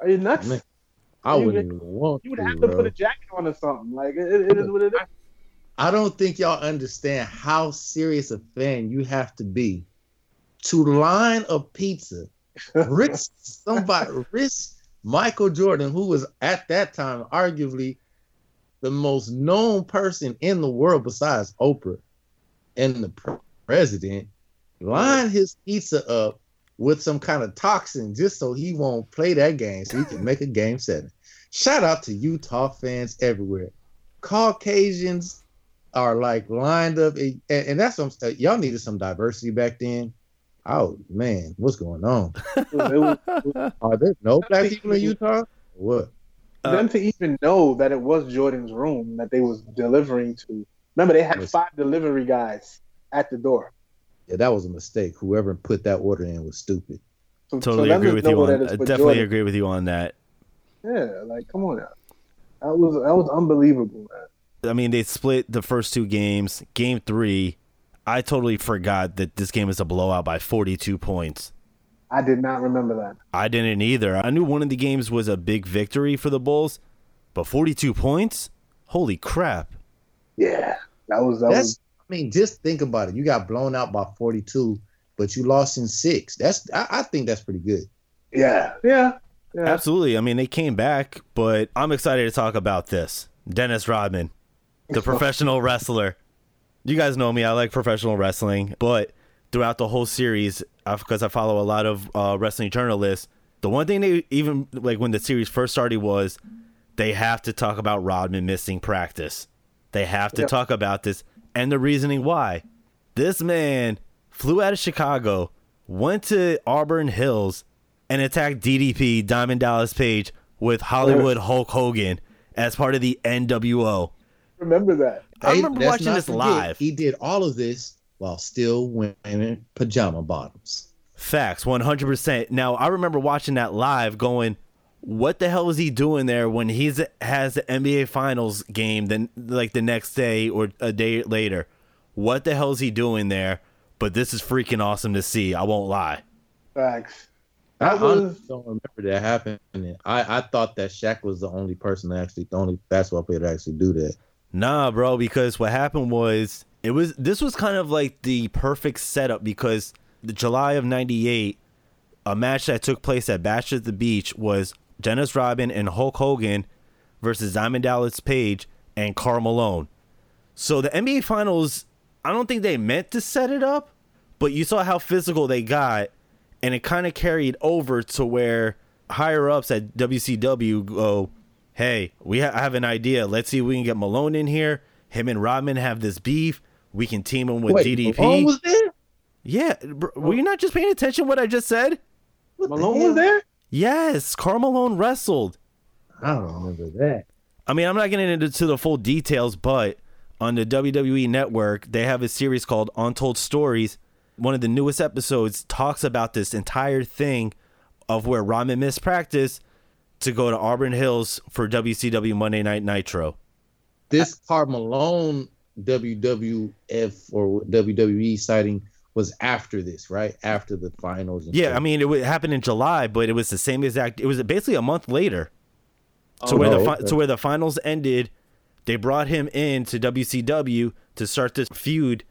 Are you nuts? Man, I You wouldn't would- even want You would to, have to bro. put a jacket on or something. Like it, it is what it is. I don't think y'all understand how serious a fan you have to be to line a pizza, risk somebody, risk Michael Jordan, who was at that time arguably the most known person in the world besides Oprah and the president, line his pizza up with some kind of toxin just so he won't play that game so he can make a game seven. Shout out to Utah fans everywhere. Caucasians are like lined up, and, and that's some uh, y'all needed some diversity back then. Oh man, what's going on? It was- it was- Are there no black people in Utah? What? Uh, them to even know that it was Jordan's room that they was delivering to. Remember, they had Yes. five delivery guys at the door. Yeah, that was a mistake. Whoever put that order in was stupid. So, totally so agree with you on. it's I definitely Jordan. agree with you on that. Yeah, like come on now. That was that was unbelievable, man. I mean, they split the first two games. Game three, I totally forgot that this game was a blowout by 42 points. I did not remember that. I didn't either. I knew one of the games was a big victory for the Bulls, but 42 points? Holy crap. Yeah, that was that That's was I mean, just think about it. You got blown out by 42, but you lost in six. That's I, I think that's pretty good. yeah, yeah, yeah. Absolutely. I mean, they came back, but I'm excited to talk about this. Dennis Rodman, the professional wrestler. You guys know me. I like professional wrestling, but throughout the whole series, because I follow a lot of uh, wrestling journalists, the one thing they even like when the series first started was they have to talk about Rodman missing practice. They have to Yep. talk about this and the reasoning why. This man flew out of Chicago, went to Auburn Hills, and attacked DDP Diamond Dallas Page with Hollywood Hulk Hogan as part of the NWO. remember that. I remember let's watching this forget, live. He did all of this while still wearing pajama bottoms. Facts, 100%. Now, I remember watching that live going, what the hell is he doing there when he's has the NBA Finals game then like the next day or a day later? What the hell is he doing there? But this is freaking awesome to see. I won't lie. Facts. I That honestly don't remember that happening. I, I thought that Shaq was the only person that actually, the only basketball player to actually do that. Nah, bro, because what happened was it was this was kind of like the perfect setup because the July of 98 a match that took place at Bash at the Beach was Dennis Rodman and Hulk Hogan versus Diamond Dallas Page and Karl Malone. So the NBA Finals, I don't think they meant to set it up, but you saw how physical they got, and it kind of carried over to where higher ups at WCW go, "Hey, we ha- have an idea. Let's see if we can get Malone in here. Him and Rodman have this beef. We can team him with Wait, DDP." Malone was there? yeah, bro, were you not just paying attention to what I just said? What Malone hell? was there. Yes, Karl Malone wrestled. I don't remember that. I mean, I'm not getting into the full details, but on the WWE network, they have a series called Untold Stories. One of the newest episodes talks about this entire thing of where Rodman missed practice to go to Auburn Hills for WCW Monday Night Nitro. This Karl Malone WWF or WWE sighting was after this, right? After the finals. and Yeah, stuff. I mean, it would happen in July, but it was the same exact. It was basically a month later. to Oh, where the no, fi- okay. to where the finals ended, they brought him in to WCW to start this feud,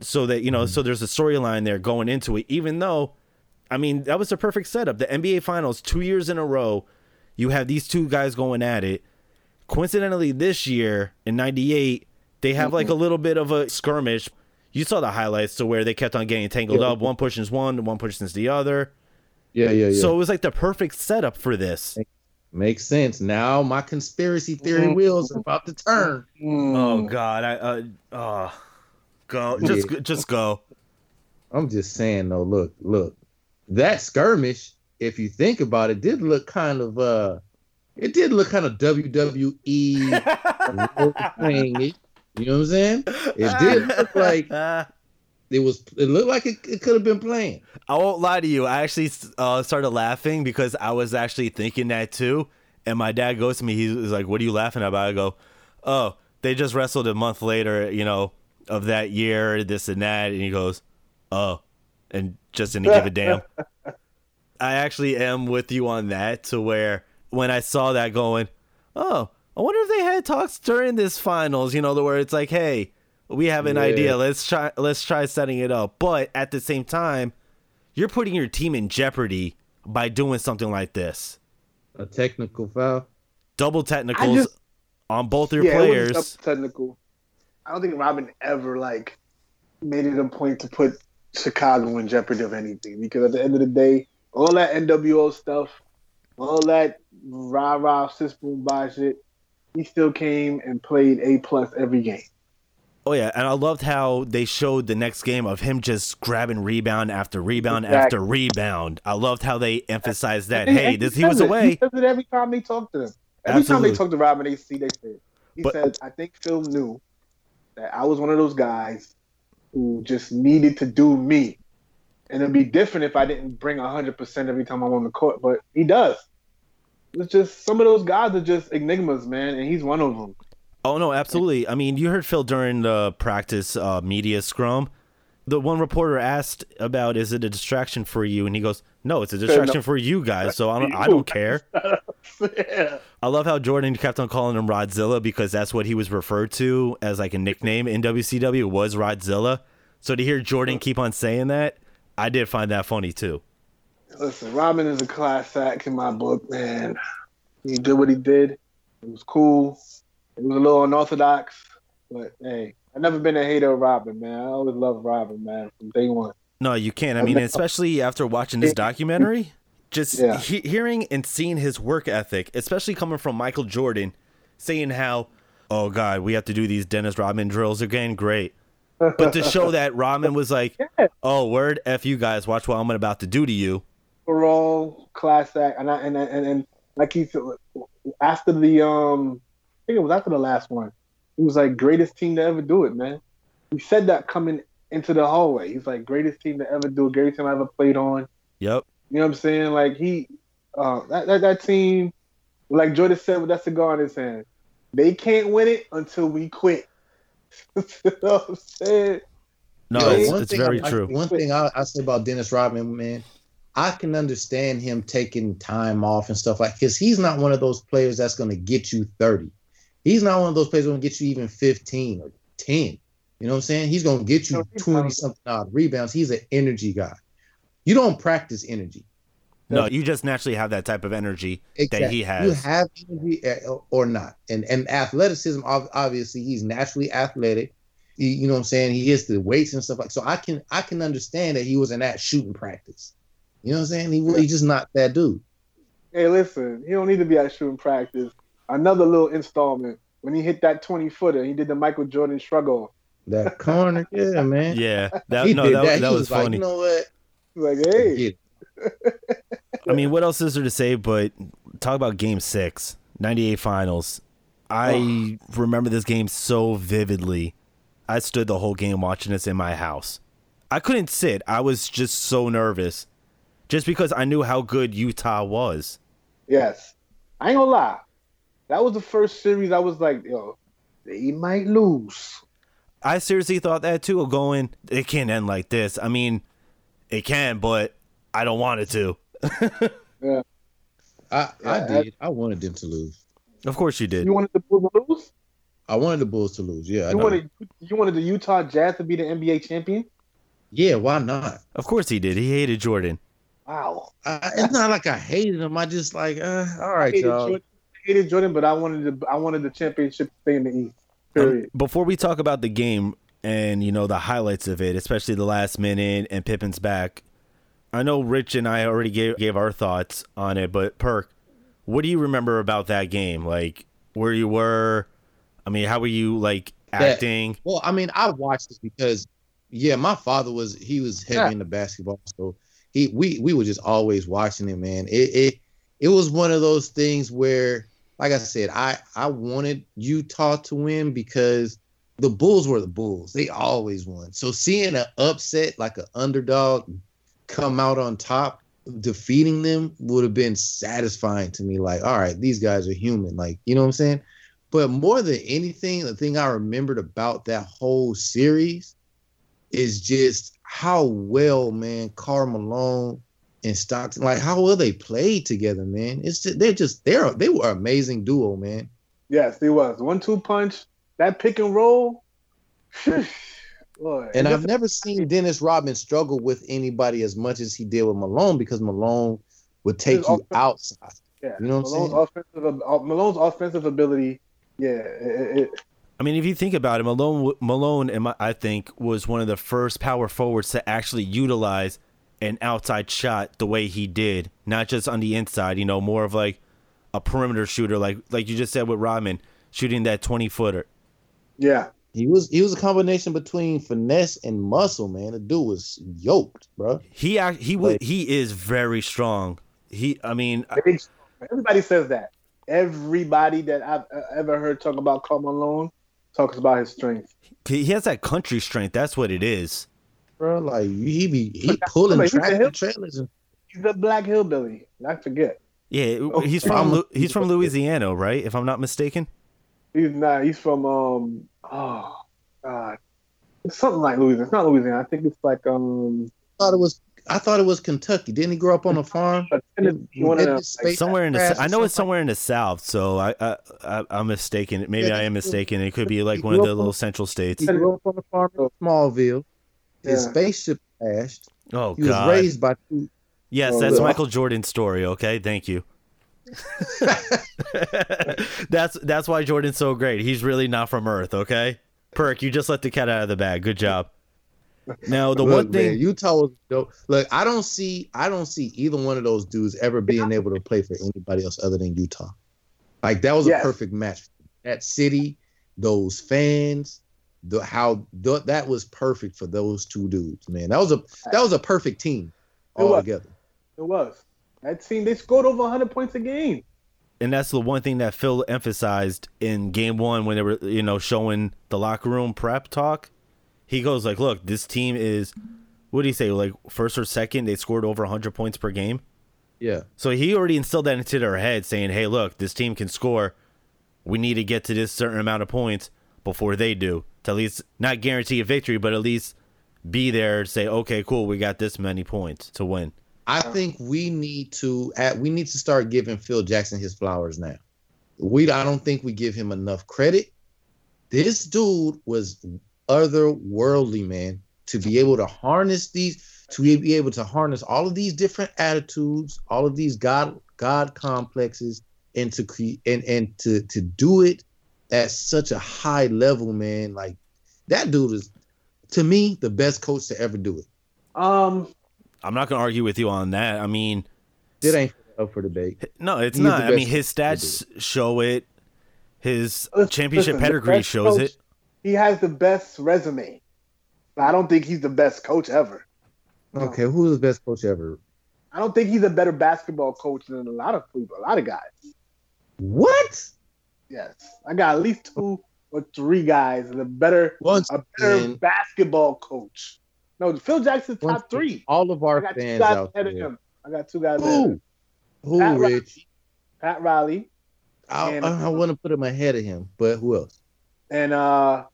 so that you know, mm-hmm. so there's a storyline there going into it. Even though, I mean, that was the perfect setup. The NBA Finals two years in a row, you have these two guys going at it. Coincidentally, this year in '98, they have like a little bit of a skirmish. You saw the highlights to where they kept on getting tangled Yeah. up. One pushes one, one pushes the other. yeah, yeah, yeah. So it was like the perfect setup for this. Makes sense. Now my conspiracy theory Mhm. wheels are about to turn. Oh God, I uh, uh go just Yeah. just go. I'm just saying though, look, look. That skirmish, if you think about it, did look kind of uh it did look kind of WWE playing it. You know what I'm saying? It did look like it was it looked like it, it could have been playing. I won't lie to you. I actually uh, started laughing because I was actually thinking that too. And my dad goes to me. He's like, "What are you laughing about?" I go, "Oh, they just wrestled a month later. You know, of that year, this and that." And he goes, "Oh," and just didn't give a damn. I actually am with you on that. To where when I saw that going, "Oh, I wonder if they had talks during this finals." You know, the where it's like, "Hey." We have an Yeah. idea. Let's try. Let's try setting it up. But at the same time, you're putting your team in jeopardy by doing something like this. A technical foul. Double technicals just- on both your yeah, it players. was technical. I don't think Rodman ever like made it a point to put Chicago in jeopardy of anything because at the end of the day, all that NWO stuff, all that rah rah system by shit, he still came and played a plus every game. Oh yeah, and I loved how they showed the next game of him just grabbing rebound after rebound Exactly. after rebound. I loved how they emphasized that. And- Hey, and this he he was it. away. He says it every time they talk to him. Every Absolutely. time they talk to Rodman, they see they say it. He But- said, "I think Phil knew that I was one of those guys who just needed to do me, and it'd be different if I didn't bring hundred percent every time I'm on the court. But he does. It's just some of those guys are just enigmas, man, and he's one of them. Oh no, absolutely. I mean, you heard Phil during the practice uh, media scrum. The one reporter asked about, "Is it a distraction for you?" And he goes, "No, it's a distraction for you guys. So I don't, I don't care." yeah. I love how Jordan kept on calling him Rodzilla because that's what he was referred to as like a nickname in WCW was Rodzilla. So to hear Jordan keep on saying that, I did find that funny too. Listen, Rodman is a class act in my book, man. He did what he did. It was cool. It was a little unorthodox, but hey, I've never been a hater of Rodman, man. I always loved Rodman, man, from day one. No, you can't. I mean, especially after watching this documentary, just Yeah. he- hearing and seeing his work ethic, especially coming from Michael Jordan, saying how, oh God, we have to do these Dennis Rodman drills again. Great. But to show that Rodman was like, oh, word, F you guys, watch what I'm about to do to you. Overall class act, and I, and and and like he said, after the um, I think it was after the last one, he was like greatest team to ever do it, man. He said that coming into the hallway. He's like greatest team to ever do it, greatest team I ever played on. Yep. You know what I'm saying? Like he, uh, that, that that team, like Jordan said with that cigar in his hand, they can't win it until we quit. you know what I'm saying? No, it's, it's very I- true. One thing I, I say about Dennis Rodman, man, I can understand him taking time off and stuff like because he's not one of those players that's going to get you 30. He's not one of those players that's going to get you even 15 or 10. You know what I'm saying? He's going to get you 20 not. something odd rebounds. He's an energy guy. You don't practice energy. No, you just naturally have that type of energy that he has. You have energy uh, or not, and and athleticism. Obviously, he's naturally athletic. He, you know what I'm saying? He hits the weights and stuff like. So I can I can understand that he was in that shooting practice. You know what I'm saying? He he's just not that dude. Hey, listen, he don't need to be at shooting practice. Another little installment when he hit that twenty footer, he did the Michael Jordan shrug off. That corner, yeah, man. yeah, that, he no, did that, that. that He was like, funny. you know what? Like, hey, I mean, what else is there to say? But talk about Game Six, 98 Finals. I remember this game so vividly. I stood the whole game watching this in my house. I couldn't sit. I was just so nervous, just because I knew how good Utah was. yes. I ain't gonna lie. That was the first series I was like, yo, they might lose. I seriously thought that too. of Going, it can't end like this. I mean, it can, but I don't want it to. Yeah. I, I did. I wanted them to lose. Of course you did. You wanted the Bulls to lose? I wanted the Bulls to lose. Yeah, I You know. wanted you wanted the Utah Jazz to be the NBA champion? yeah. Why not? Of course he did. He hated Jordan. Wow. I, it's not like I hated them. I just like, uh, all I hated, y'all. Jordan, I hated Jordan, but I wanted the I wanted the championship thing to stay in the East. Period. Um, before we talk about the game and you know the highlights of it, especially the last minute and Pippen's back, I know Rich and I already gave gave our thoughts on it, but Perk, what do you remember about that game? Like where you were? I mean, how were you like That- acting? Well, I mean, I watched it because, yeah, my father was he was heavy Yeah. into basketball, so he we we were just always watching it, man. It it it was one of those things where, like I said, I I wanted Utah to win because the Bulls were the Bulls; they always won. So seeing an upset like an underdog come out on top, defeating them would have been satisfying to me. Like, all right, these guys are human. Like, you know what I'm saying? But more than anything, the thing I remembered about that whole series is just how well, man, Karl Malone and Stockton, like how well they played together, man. It's just, they're just they're they were an amazing duo, man. Yes, he was. One two punch, that pick and roll. Boy, And I've never seen Dennis Rodman struggle with anybody as much as he did with Malone because Malone would take His you offense- outside. yeah, you know what I'm Malone's saying? offensive Malone's offensive ability. Yeah, it, it, I mean, if you think about it, Malone Malone, I think, was one of the first power forwards to actually utilize an outside shot the way he did, not just on the inside. You know, more of like a perimeter shooter, like like you just said with Rodman, shooting that twenty footer. yeah. He was he was a combination between finesse and muscle, man. The dude was yoked, bro. He act, he would Like- he is very strong. He, I mean, Everybody says that. Everybody that I've uh, ever heard talk about Karl Malone talks about his strength. he has that country strength. That's what it is. Bro, like he be he pulling He's a tractor hill- trailers and He's a black hillbilly. I forget. Yeah, Oh, he's from he's from Louisiana, right? If I'm not mistaken. He's not. He's from um. Oh God, it's something like Louisiana. It's not Louisiana. I think it's like um. thought it was I thought it was Kentucky. Didn't he grow up on a farm? a Tennessee- one of them, like, somewhere in the I know it's somewhere in the south, so I, I, I I'm mistaken. Maybe Yeah, I am mistaken. It could be like one of the little central states. He grew up on a farm in Smallville. His Yeah. spaceship crashed. Oh He was raised by two. yes, Oh, that's yeah. Michael Jordan's story. Okay, thank you. that's that's why Jordan's so great. He's really not from Earth. Okay, Perk, you just let the cat out of the bag. Good job. Now the Look, one thing, man, Utah was dope. Look, I don't see I don't see either one of those dudes ever being able to play for anybody else other than Utah. Like that was Yes. a perfect match. That city, those fans, the how the, that was perfect for those two dudes, man. That was a that was a perfect team It all together. It was. That team they scored over 100 points a game. and that's the one thing that Phil emphasized in game one when they were, you know, showing the locker room prep talk. He goes like, "Look, this team is, what do you say, like first or second? They scored over 100 points per game." Yeah. So he already instilled that into their head, saying, "Hey, look, this team can score. We need to get to this certain amount of points before they do to at least not guarantee a victory, but at least be there. Say, okay, cool, we got this many points to win." I think we need to at we need to start giving Phil Jackson his flowers now. We I don't think we give him enough credit. This dude was otherworldly, man, to be able to harness these. to be able to harness all of these different attitudes, all of these God God complexes, and to create and and to to do it at such a high level, man. Like that dude is, to me, the best coach to ever do it. Um, I'm not gonna argue with you on that. I mean, It ain't up for debate. no, it's He not. I mean, his to do stats show it. His Listen- championship listen, pedigree shows coach- it. He has the best resume. But I don't think he's the best coach ever. No. Okay, who's the best coach ever? I don't think he's a better basketball coach than a lot of people, a lot of guys. What? Yes, I got at least two or three guys that are better, Once a better again, basketball coach. No, Phil Jackson's once top three. all of I our got two fans guys out ahead of there. him. I got two guys ahead of Who? him. Who, Pat Riley. Pat Riley I, And- I, want to put him ahead of him, but who else? And uh,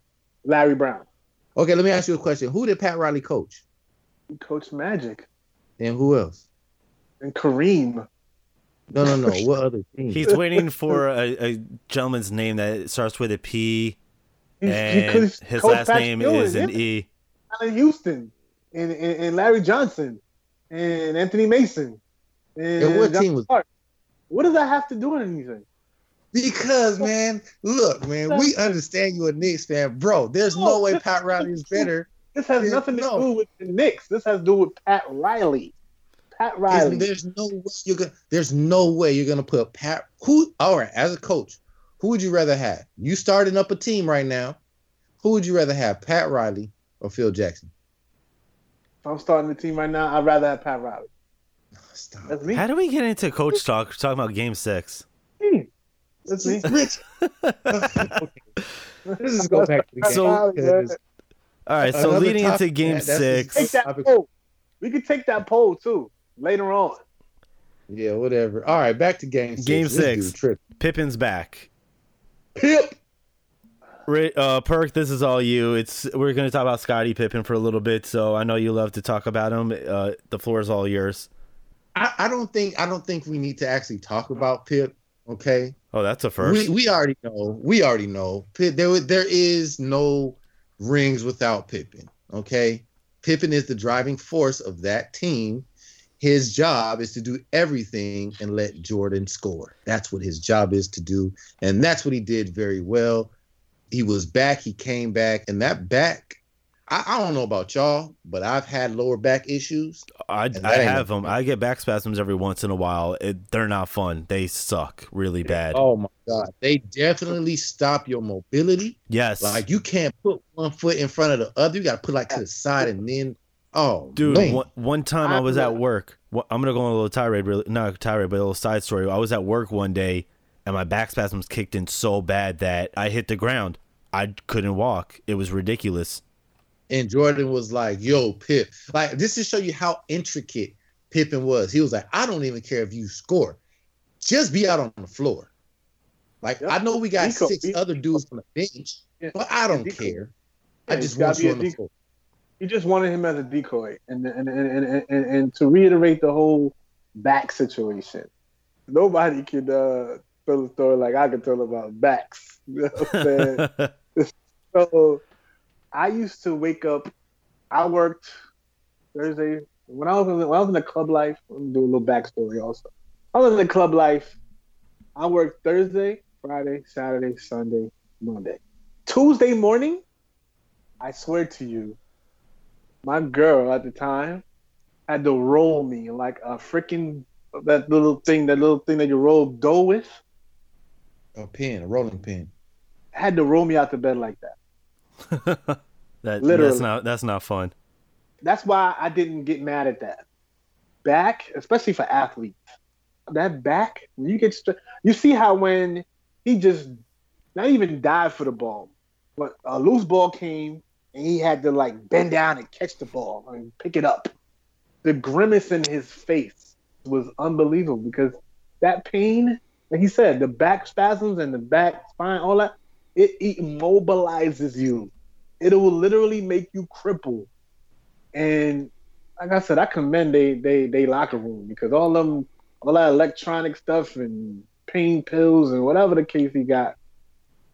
Larry Brown. Okay, let me ask you a question. Who did Pat Riley coach? He coached Magic And who else? and Kareem. No, no, no. What other team? He's waiting for a, a gentleman's name that starts with a P, He, he and coached- his last Pat name Ewing, is an him, E. Allan Houston and, and, and Larry Johnson and Anthony Mason. And, And what John team was- Stark. What does that have to do with anything? Because man, look, man, we understand you a Knicks fan, bro. There's no way Pat Riley is better. This has Yeah, nothing to no. do with the Knicks. This has to do with Pat Riley. Pat Riley. There's no way you're gonna. There's no way you're gonna put Pat. Who? All right, as a coach, who would you rather have? You starting up a team right now. Who would you rather have, Pat Riley or Phil Jackson? If I'm starting the team right now, I'd rather have Pat Riley. Stop. That's me. How do we get into coach talk talking about Game Six? Me. That's me. Rich. Let's just go back to the game. So- because All right, so Another leading into Game man, that's Six, Take that poll. We could take that poll too later on. yeah, whatever. All right, back to game six. Game This six. Pippen's back. Pip. Uh, Perk, this is all you. It's we're going to talk about Scottie Pippen for a little bit, so I know you love to talk about him. Uh, the floor is all yours. I, I don't think I don't think we need to actually talk about Pip. Okay. Oh, that's a first. We we already know. We already know. There there is no rings without Pippen. Okay. Pippen is the driving force of that team. His job is to do everything and let Jordan score. That's what his job is to do, and that's what he did very well. He was back. He came back, and that back. I, I don't know about y'all, but I've had lower back issues. I, I have no- them. I get back spasms every once in a while. It, they're not fun. They suck really bad. Oh my god, they definitely stop your mobility. yes, Like you can't put one foot in front of the other. You got to put like to the side and then. Oh, dude. man. One, one time I was at work. I'm gonna go on a little tirade, really, not a tirade, but a little side story. I was at work one day, and my back spasms kicked in so bad that I hit the ground. I couldn't walk. It was ridiculous. And Jordan was like, "Yo, Pip." Like this to show you how intricate Pippen was. He was like, "I don't even care if you score, just be out on the floor." Like Yep. I know we got Deco- six Deco- other dudes on the bench, Yeah. but I don't Deco. care. Yeah, I just gotta want be you on the floor. He just wanted him as a decoy, and and and and, and, and to reiterate the whole back situation. Nobody can uh, tell a story like I can tell about backs. You know what I'm saying? So I used to wake up. I worked Thursday when I was in, when I was in the club life. Let me do a little backstory also. I was in the club life. I worked Thursday, Friday, Saturday, Sunday, Monday. Tuesday morning, I swear to you, my girl at the time had to roll me like a freaking that little thing, that little thing that you roll dough with. A pin, a rolling pin. Had to roll me out the bed like that. that, Literally. that's not that's not fun. that's why I didn't get mad at that. Back, especially for athletes, that back when you get you see how when he just not even dive for the ball, but a loose ball came and he had to like bend down and catch the ball and pick it up. The grimace in his face was unbelievable because that pain, like he said, the back spasms and the back spine, all that, it, immobilizes you. It will literally make you cripple. And like I said, I commend they they they locker room because all them all that electronic stuff and pain pills and whatever the case he got,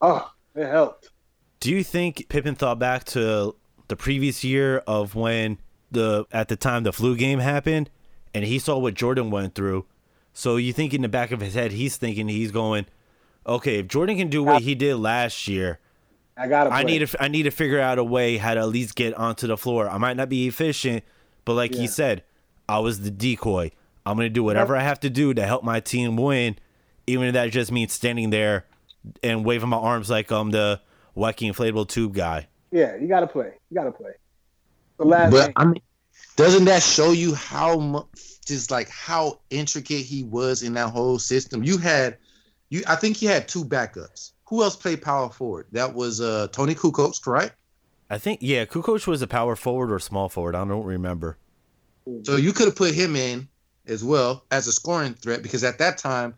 oh, it helped. Do you think Pippen thought back to the previous year of when the at the time the flu game happened, and he saw what Jordan went through. So you think in the back of his head, he's thinking he's going, okay, if Jordan can do what he did last year, I gotta. I need to I need to figure out a way how to at least get onto the floor. I might not be efficient, but like he said, I was the decoy. I'm gonna do whatever I have to do to help my team win, even if that just means standing there and waving my arms like I'm the wacky inflatable tube guy. Yeah, you gotta play. You gotta play. The last But game. I mean, doesn't that show you how much, just like how intricate he was in that whole system? You had, you, I think he had two backups. Who else played power forward? That was uh Toni Kukoc, correct? I think yeah, Kukoc was a power forward or small forward. I don't remember. So you could have put him in as well as a scoring threat because at that time,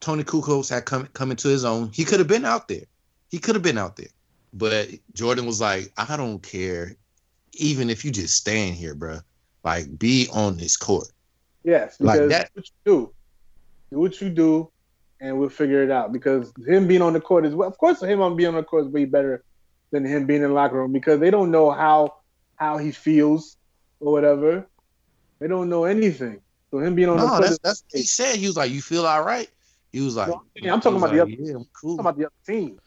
Toni Kukoc had come come into his own. He could have been out there. He could have been out there. But Jordan was like, I don't care, even if you just stand here, bro. Like, be on this court. Yes, Like because that- what you do, do what you do, and we'll figure it out. Because him being on the court is well, of course, him on being on the court is way better than him being in the locker room because they don't know how how he feels or whatever. They don't know anything. So him being on the court, that's is, that's what he said. He was like, "You feel all right?" He was like, No, I'm- I'm talking about the other- Yeah, I'm cool. talking about the other team.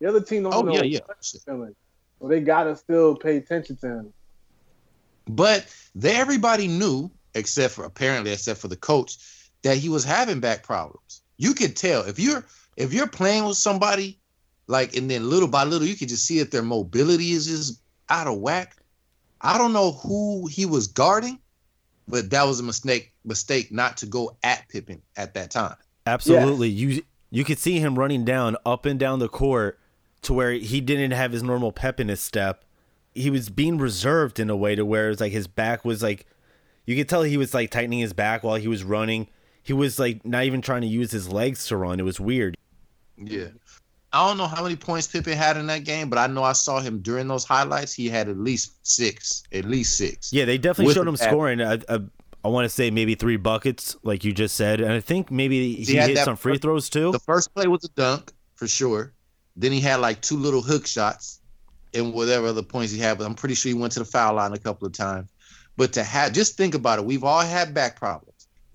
The other team don't Oh know yeah, yeah. he's feeling. So they gotta still pay attention to him. But they everybody knew, except for apparently, except for the coach, that he was having back problems. You could tell if you're if you're playing with somebody, like, and then little by little, you can just see that their mobility is just out of whack. I don't know who he was guarding, but that was a mistake mistake not to go at Pippen at that time. Absolutely. You you could see him running down up and down the court to where he didn't have his normal pep in his step. He was being reserved in a way to where it's like his back was like you could tell he was like tightening his back while he was running. He was like not even trying to use his legs to run. It was weird. Yeah. I don't know how many points Pippen had in that game, but I know I saw him during those highlights. He had at least six, at least six. Yeah, they definitely With showed him scoring. I, I, I want to say maybe three buckets, like you just said, and I think maybe he, He had hit some free first- throws too. The first play was a dunk for sure. Then he had like two little hook shots and whatever other points he had. But I'm pretty sure he went to the foul line a couple of times. But to have, just think about it. We've all had back problems.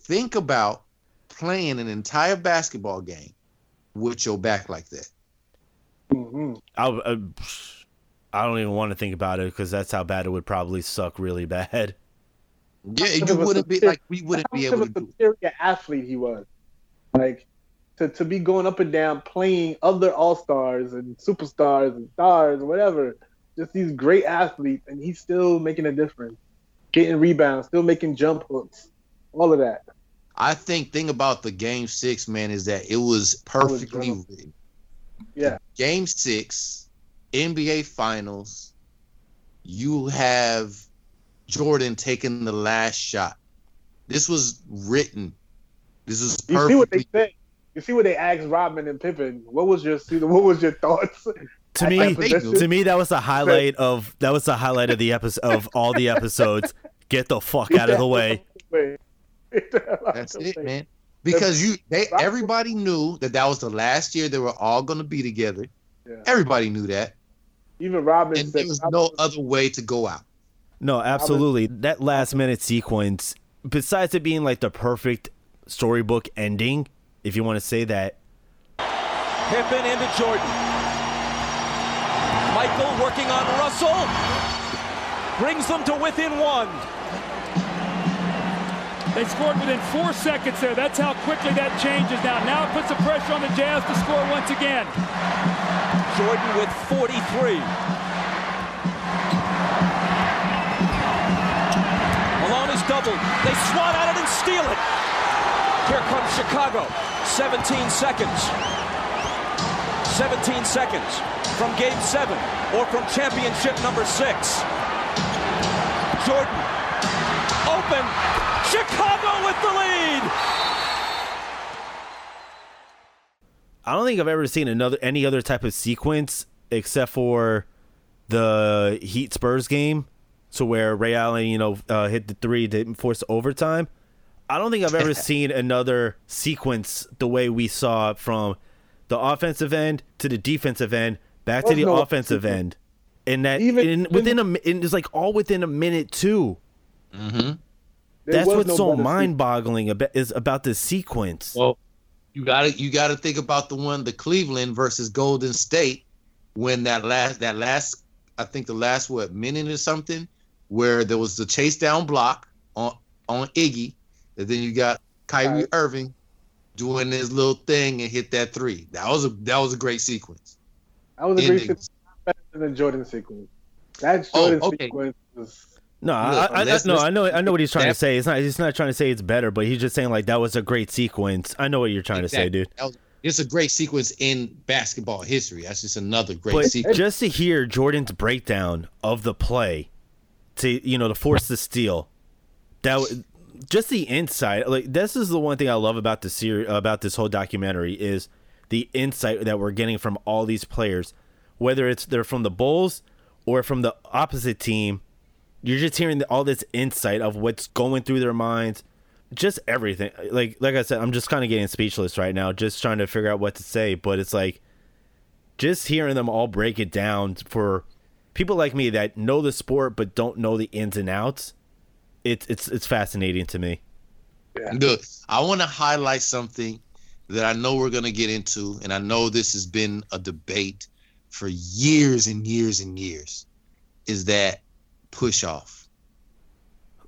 Think about playing an entire basketball game with your back like that. hmm I, I, I don't even want to think about it because that's how bad it would probably suck really bad. Yeah, you wouldn't be like we wouldn't be able of to a do. superior athlete he was. Like to, to be going up and down playing other all stars and superstars and stars, whatever. Just these great athletes, and he's still making a difference. Getting rebounds, still making jump hooks, all of that. I think thing about the game six, man, is that it was perfectly drunk. written. Yeah. Game six, NBA Finals. You have Jordan taking the last shot. This was written. This is You see what they said. You see what they asked Rodman and Pippen. What was your what was your thoughts? To I- me, to me, that was the highlight of that was the highlight of the episode of all the episodes. Get the fuck out of the way. That's it, man. Because you, they, everybody knew that that was the last year they were all going to be together. Yeah. Everybody knew that, Even Rodman and said there was no other way to go out. No, absolutely. That last minute sequence, besides it being like the perfect storybook ending, if you want to say that, Pippen into Jordan. Michael working on Russell. Brings them to within one. They scored within four seconds there. That's how quickly that changes now. Now it puts the pressure on the Jazz to score once again. Jordan with 43. Malone is doubled. They swat at it and steal it. Here comes Chicago. 17 seconds. 17 seconds from game seven or from championship number six. Jordan open. Chicago with the lead. I don't think I've ever seen another any other type of sequence except for the Heat Spurs game. So where Ray Allen, you know, uh, hit the three to force overtime. I don't think I've ever seen another sequence the way we saw from the offensive end to the defensive end back to There's the no offensive sequence. end. And that Even- in, within a it's like all within a minute too. Mm-hmm. There That's what's no so mind-boggling about is about the sequence. Well, you got to you got to think about the one the Cleveland versus Golden State when that last that last I think the last what minute or something where there was the chase down block on on Iggy, and then you got Kyrie Right. Irving doing his little thing and hit that three. That was a that was a great sequence. That was a great sequence. Better than the Jordan sequence. That Oh, Jordan okay. sequence was. No, I, Look, I, I, no, I know, I know what he's trying to say. It's not, he's not trying to say it's better, but he's just saying like that was a great sequence. I know what you're trying to say, dude. Was, it's a great sequence in basketball history. That's just another great But sequence. just to hear Jordan's breakdown of the play, to you know, to force the steal, that just the insight. Like this is the one thing I love about the series, about this whole documentary is the insight that we're getting from all these players, whether it's they're from the Bulls or from the opposite team. You're just hearing all this insight of what's going through their minds, just everything. Like like I said, I'm just kind of getting speechless right now, just trying to figure out what to say. But it's like just hearing them all break it down for people like me that know the sport but don't know the ins and outs. It's it's it's fascinating to me. Look, I want to highlight something that I know we're going to get into, and I know this has been a debate for years and years and years. Is that push off?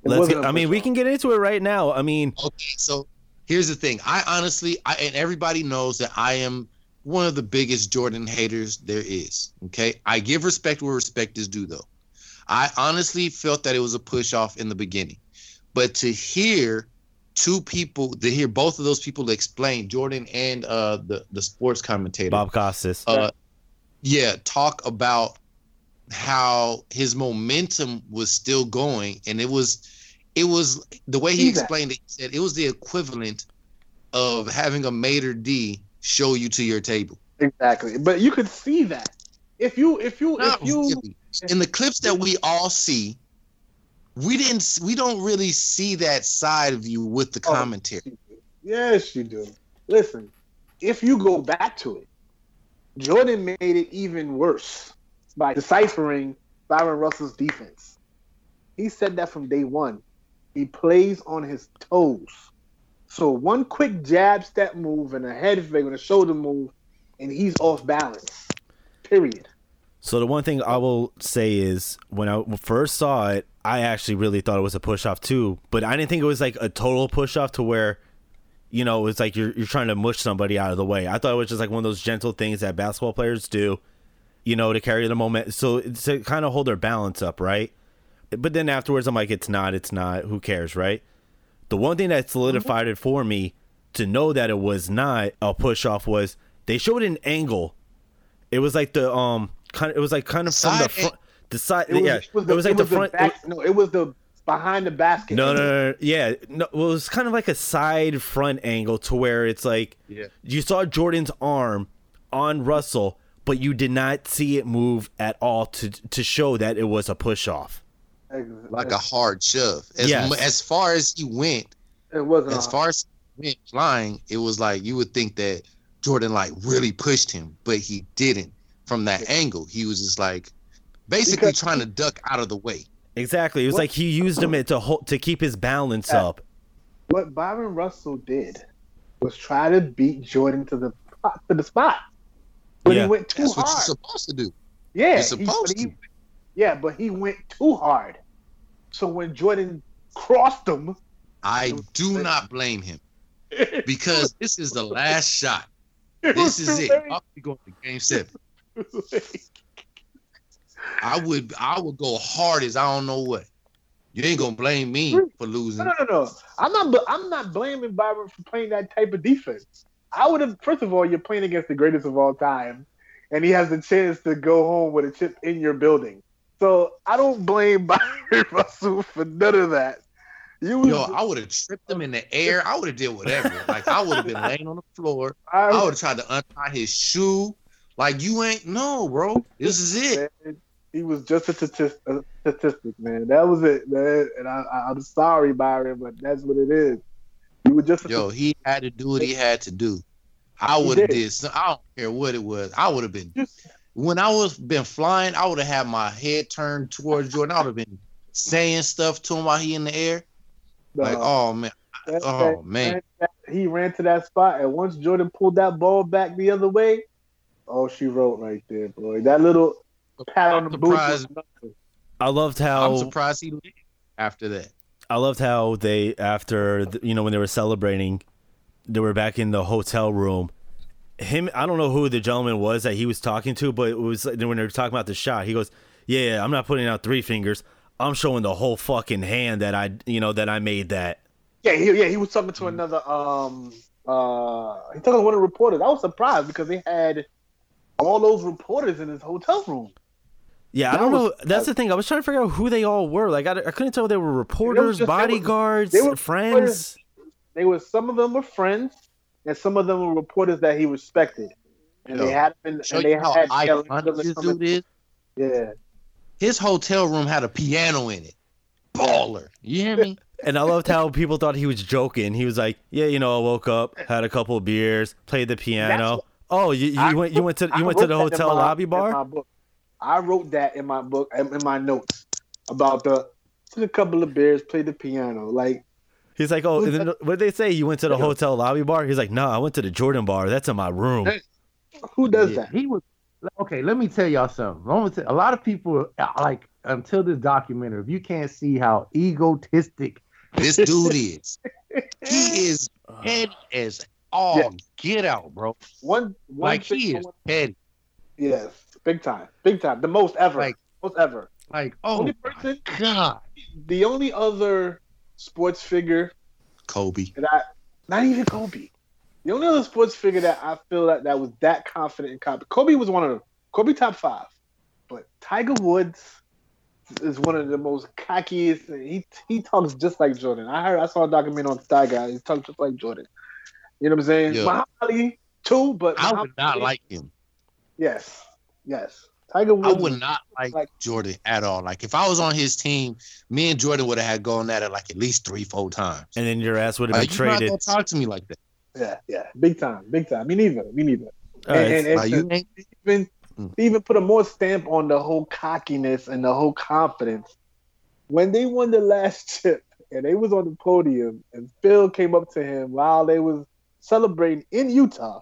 It Let's wasn't get, a I mean, we can get into it right now. I mean, Okay, so here's the thing. I honestly, I and everybody knows that I am one of the biggest Jordan haters there is. Okay, I give respect where respect is due, though. I honestly felt that it was a push off in the beginning, but to hear two people, to hear both of those people explain, Jordan and uh, the the sports commentator, Bob Costas. uh, yeah, talk about how his momentum was still going, and it was, it was the way he explained it. He said it was the equivalent of having a maitre d show you to your table. Exactly, but you could see that if you if you if you really. In the clips that we all see, we didn't, we don't really see that side of you with the Oh. commentary. yes you do. Listen, if you go back to it, Jordan made it even worse by deciphering Bryon Russell's defense. He said that from day one. He plays on his toes. So one quick jab step move and a head fake and a shoulder move, and he's off balance. Period. So the one thing I will say is when I first saw it, I actually really thought it was a push off too, but I didn't think it was like a total push off to where, you know, it's like you're you're trying to mush somebody out of the way. I thought it was just like one of those gentle things that basketball players do, you know, to carry the moment, so to kind of hold their balance up, right? But then afterwards, I'm like, it's not, it's not. Who cares, right? The one thing that solidified it for me to know that it was not a push off was they showed an angle. It was like the um kind of it was like kind of from the front the side It was, yeah it was, it was like the front back, no, it was the behind the basket. no, no no no yeah no well, it was kind of like a side front angle to where it's like Yeah. you saw Jordan's arm on Russell but you did not see it move at all to to show that it was a push off Like a hard shove. As, Yes. as far as he went, It wasn't. as a- far as he went flying, it was like you would think that Jordan like really pushed him, but he didn't from that angle. He was just like basically Because- trying to duck out of the way. exactly it was What- like he used him to hold to keep his balance Yeah. up what Bryon Russell did was try to beat Jordan to the to the spot, but Yeah. he went too That's what you're supposed to do. yeah, you're supposed he- to. yeah, but he went too hard. So when Jordan crossed him, I do not blame him because this is the last shot. This is it. I'll be going to game seven. I would I would go hard as I don't know what. You ain't gonna blame me for losing. No, no, no, no. I'm not. I'm not blaming Bryon for playing that type of defense. I would have. First of all, you're playing against the greatest of all time, and he has the chance to go home with a chip in your building. So I don't blame Bryon Russell for none of that. You, Yo, I would have tripped him in the air. I would have did whatever. Like I would have been laying on the floor. I, I would have tried to untie his shoe. Like you ain't no, bro. This is it. man, he was just a statistic, a statistic, man. That was it, man. And I, I, I'm sorry, Bryon, but that's what it is. You were just a Yo, he had to do what he had to do. I would have did. did. some- I don't care what it was. I would have been when I was been flying. I would have had my head turned towards Jordan. I would have been saying stuff to him while he in the air. Like, oh man, That- oh, that- man. that- he ran to that spot, and once Jordan pulled that ball back the other way, oh, she wrote right there, boy. That little pat on the boot. was surprised. nothing. I loved how I'm how surprised he after that. I loved how they after the- you know when they were celebrating, they were back in the hotel room. Him, I don't know who the gentleman was that he was talking to, but it was like, when they were talking about the shot. He goes, "Yeah, yeah, I'm not putting out three fingers. I'm showing the whole fucking hand that I, you know, that I made that." Yeah, he, yeah, he was talking to another. Um, uh, he talking to one of the reporters. I was surprised because they had all those reporters in his hotel room. Yeah, I don't was- know. That's the thing. I was trying to figure out who they all were. Like, I, I couldn't tell if they were reporters, just- they were- bodyguards, they were friends. They were some of them were friends, and some of them were reporters that he respected, and Yo, they had been. Show And they you how had iconic this dude is. Yeah, His hotel room had a piano in it. Baller. You hear me? And I loved how people thought he was joking. He was like, "Yeah, you know, I woke up, had a couple of beers, played the piano. Oh, you, you I went you went to I you went to the that in hotel my- lobby in bar." My book. I wrote that in my book, in in my notes about the took a couple of beers, played the piano. Like He's like, "Oh, then, what did they say? You went to the hotel lobby bar?" He's like, "No, I went to the Jordan bar. That's in my room." Who does Yeah, that? He was okay. Let me tell y'all something. I'm gonna tell- a lot of people uh, like until this documentary. If you can't see how egotistic This dude is. He is petty as all Yeah. get out, bro. One, one Like he is want- petty. Yes, big time, big time, the most ever, Like- most ever. like oh only my person, god the only other sports figure Kobe. that I, not even Kobe, the only other sports figure that I feel that that was that confident in Kobe. Kobe was one of them. Kobe top five, but Tiger Woods is one of the most cockiest. and He he talks just like Jordan. I heard I saw a documentary on Tiger. He talks just like Jordan. You know what I'm saying? Yeah. Muhammad Ali too, but I would Muhammad not Ali- like him. Yes, yes. Tiger I would not like, Like- Jordan at all. Like if I was on his team, me and Jordan would have had gone at it like at least three, four times. And then your ass would have Like, been you're not traded. gonna talk to me like that. Yeah, yeah, big time, big time. Me neither. Me neither. All right, and, and, and Like, you even Mm. even put a more stamp on the whole cockiness and the whole confidence. When they won the last chip and they was on the podium and Phil came up to him while they was celebrating in Utah.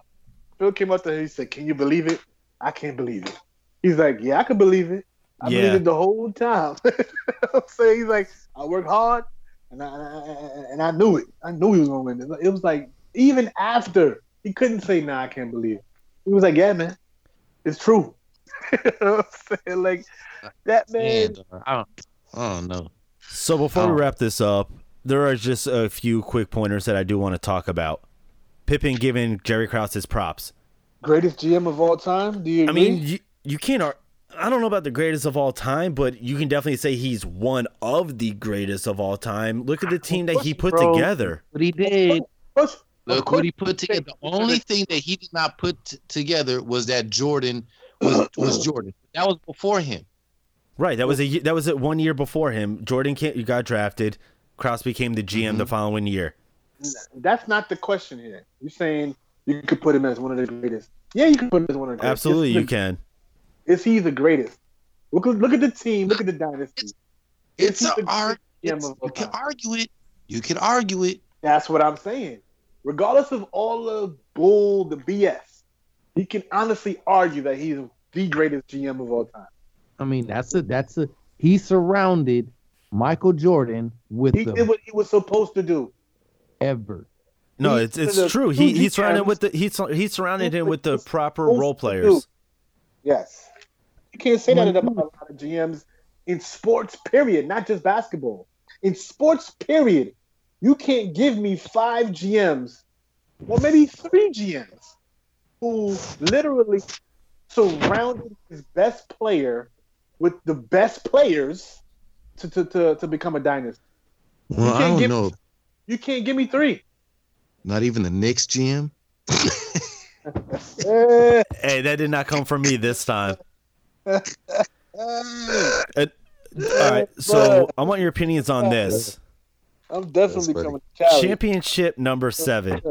Phil came up to him. And he said, "Can you believe it? I can't believe it." He's like, "Yeah, I can believe it. I Yeah. believe it the whole time." I'm saying he's like, "I work hard, and I and I knew it. I knew he was gonna win." It was like even after he couldn't say, "Nah, I can't believe it." He was like, "Yeah, man, it's true." you know what I'm saying? Like that man. man, dog. I don't, I don't know. So before we wrap this up, there are just a few quick pointers that I do want to talk about. Pippen giving Jerry Krause his props. Greatest GM of all time? Do you I mean, you, you can't. I don't know about the greatest of all time, but you can definitely say he's one of the greatest of all time. Look at the team that he put Bro. together. what he did Of course- of Look what he put together. The only thing that he did not put t- together was that Jordan was was Jordan. That was before him. Right. That was a ye- that was a one year before him. Jordan can't, got drafted. Krause became the GM the mm-hmm. following year. That's not the question here. You're saying you could put him as one of the greatest. Yeah, you can put him as one of the greatest. Absolutely, Is you can. Is he the greatest? Look, at- look at the team. Look at the dynasty. It's He's a the art. It's, of all you can argue it. You can argue it. That's what I'm saying. Regardless of all the bull, the BS, he can honestly argue that he's the greatest GM of all time. i mean that's a that's a he surrounded michael jordan with He the did what he was supposed to do. ever No, He- it's it's the true. two He he surrounded with the he sur- he surrounded him with the proper role players. Yes. You can't say that about a lot of GMs in sports, period, not just basketball. In sports, period, you can't give me five GMs or maybe three GMs who literally surrounded his best player with the best players to, to, to, to become a dynasty. Well, I can't don't give- know. You can't give me three. Not even the Knicks GM. Hey, that did not come from me this time. eh. All right, so I want your opinions on this I'm definitely coming to championship number seven.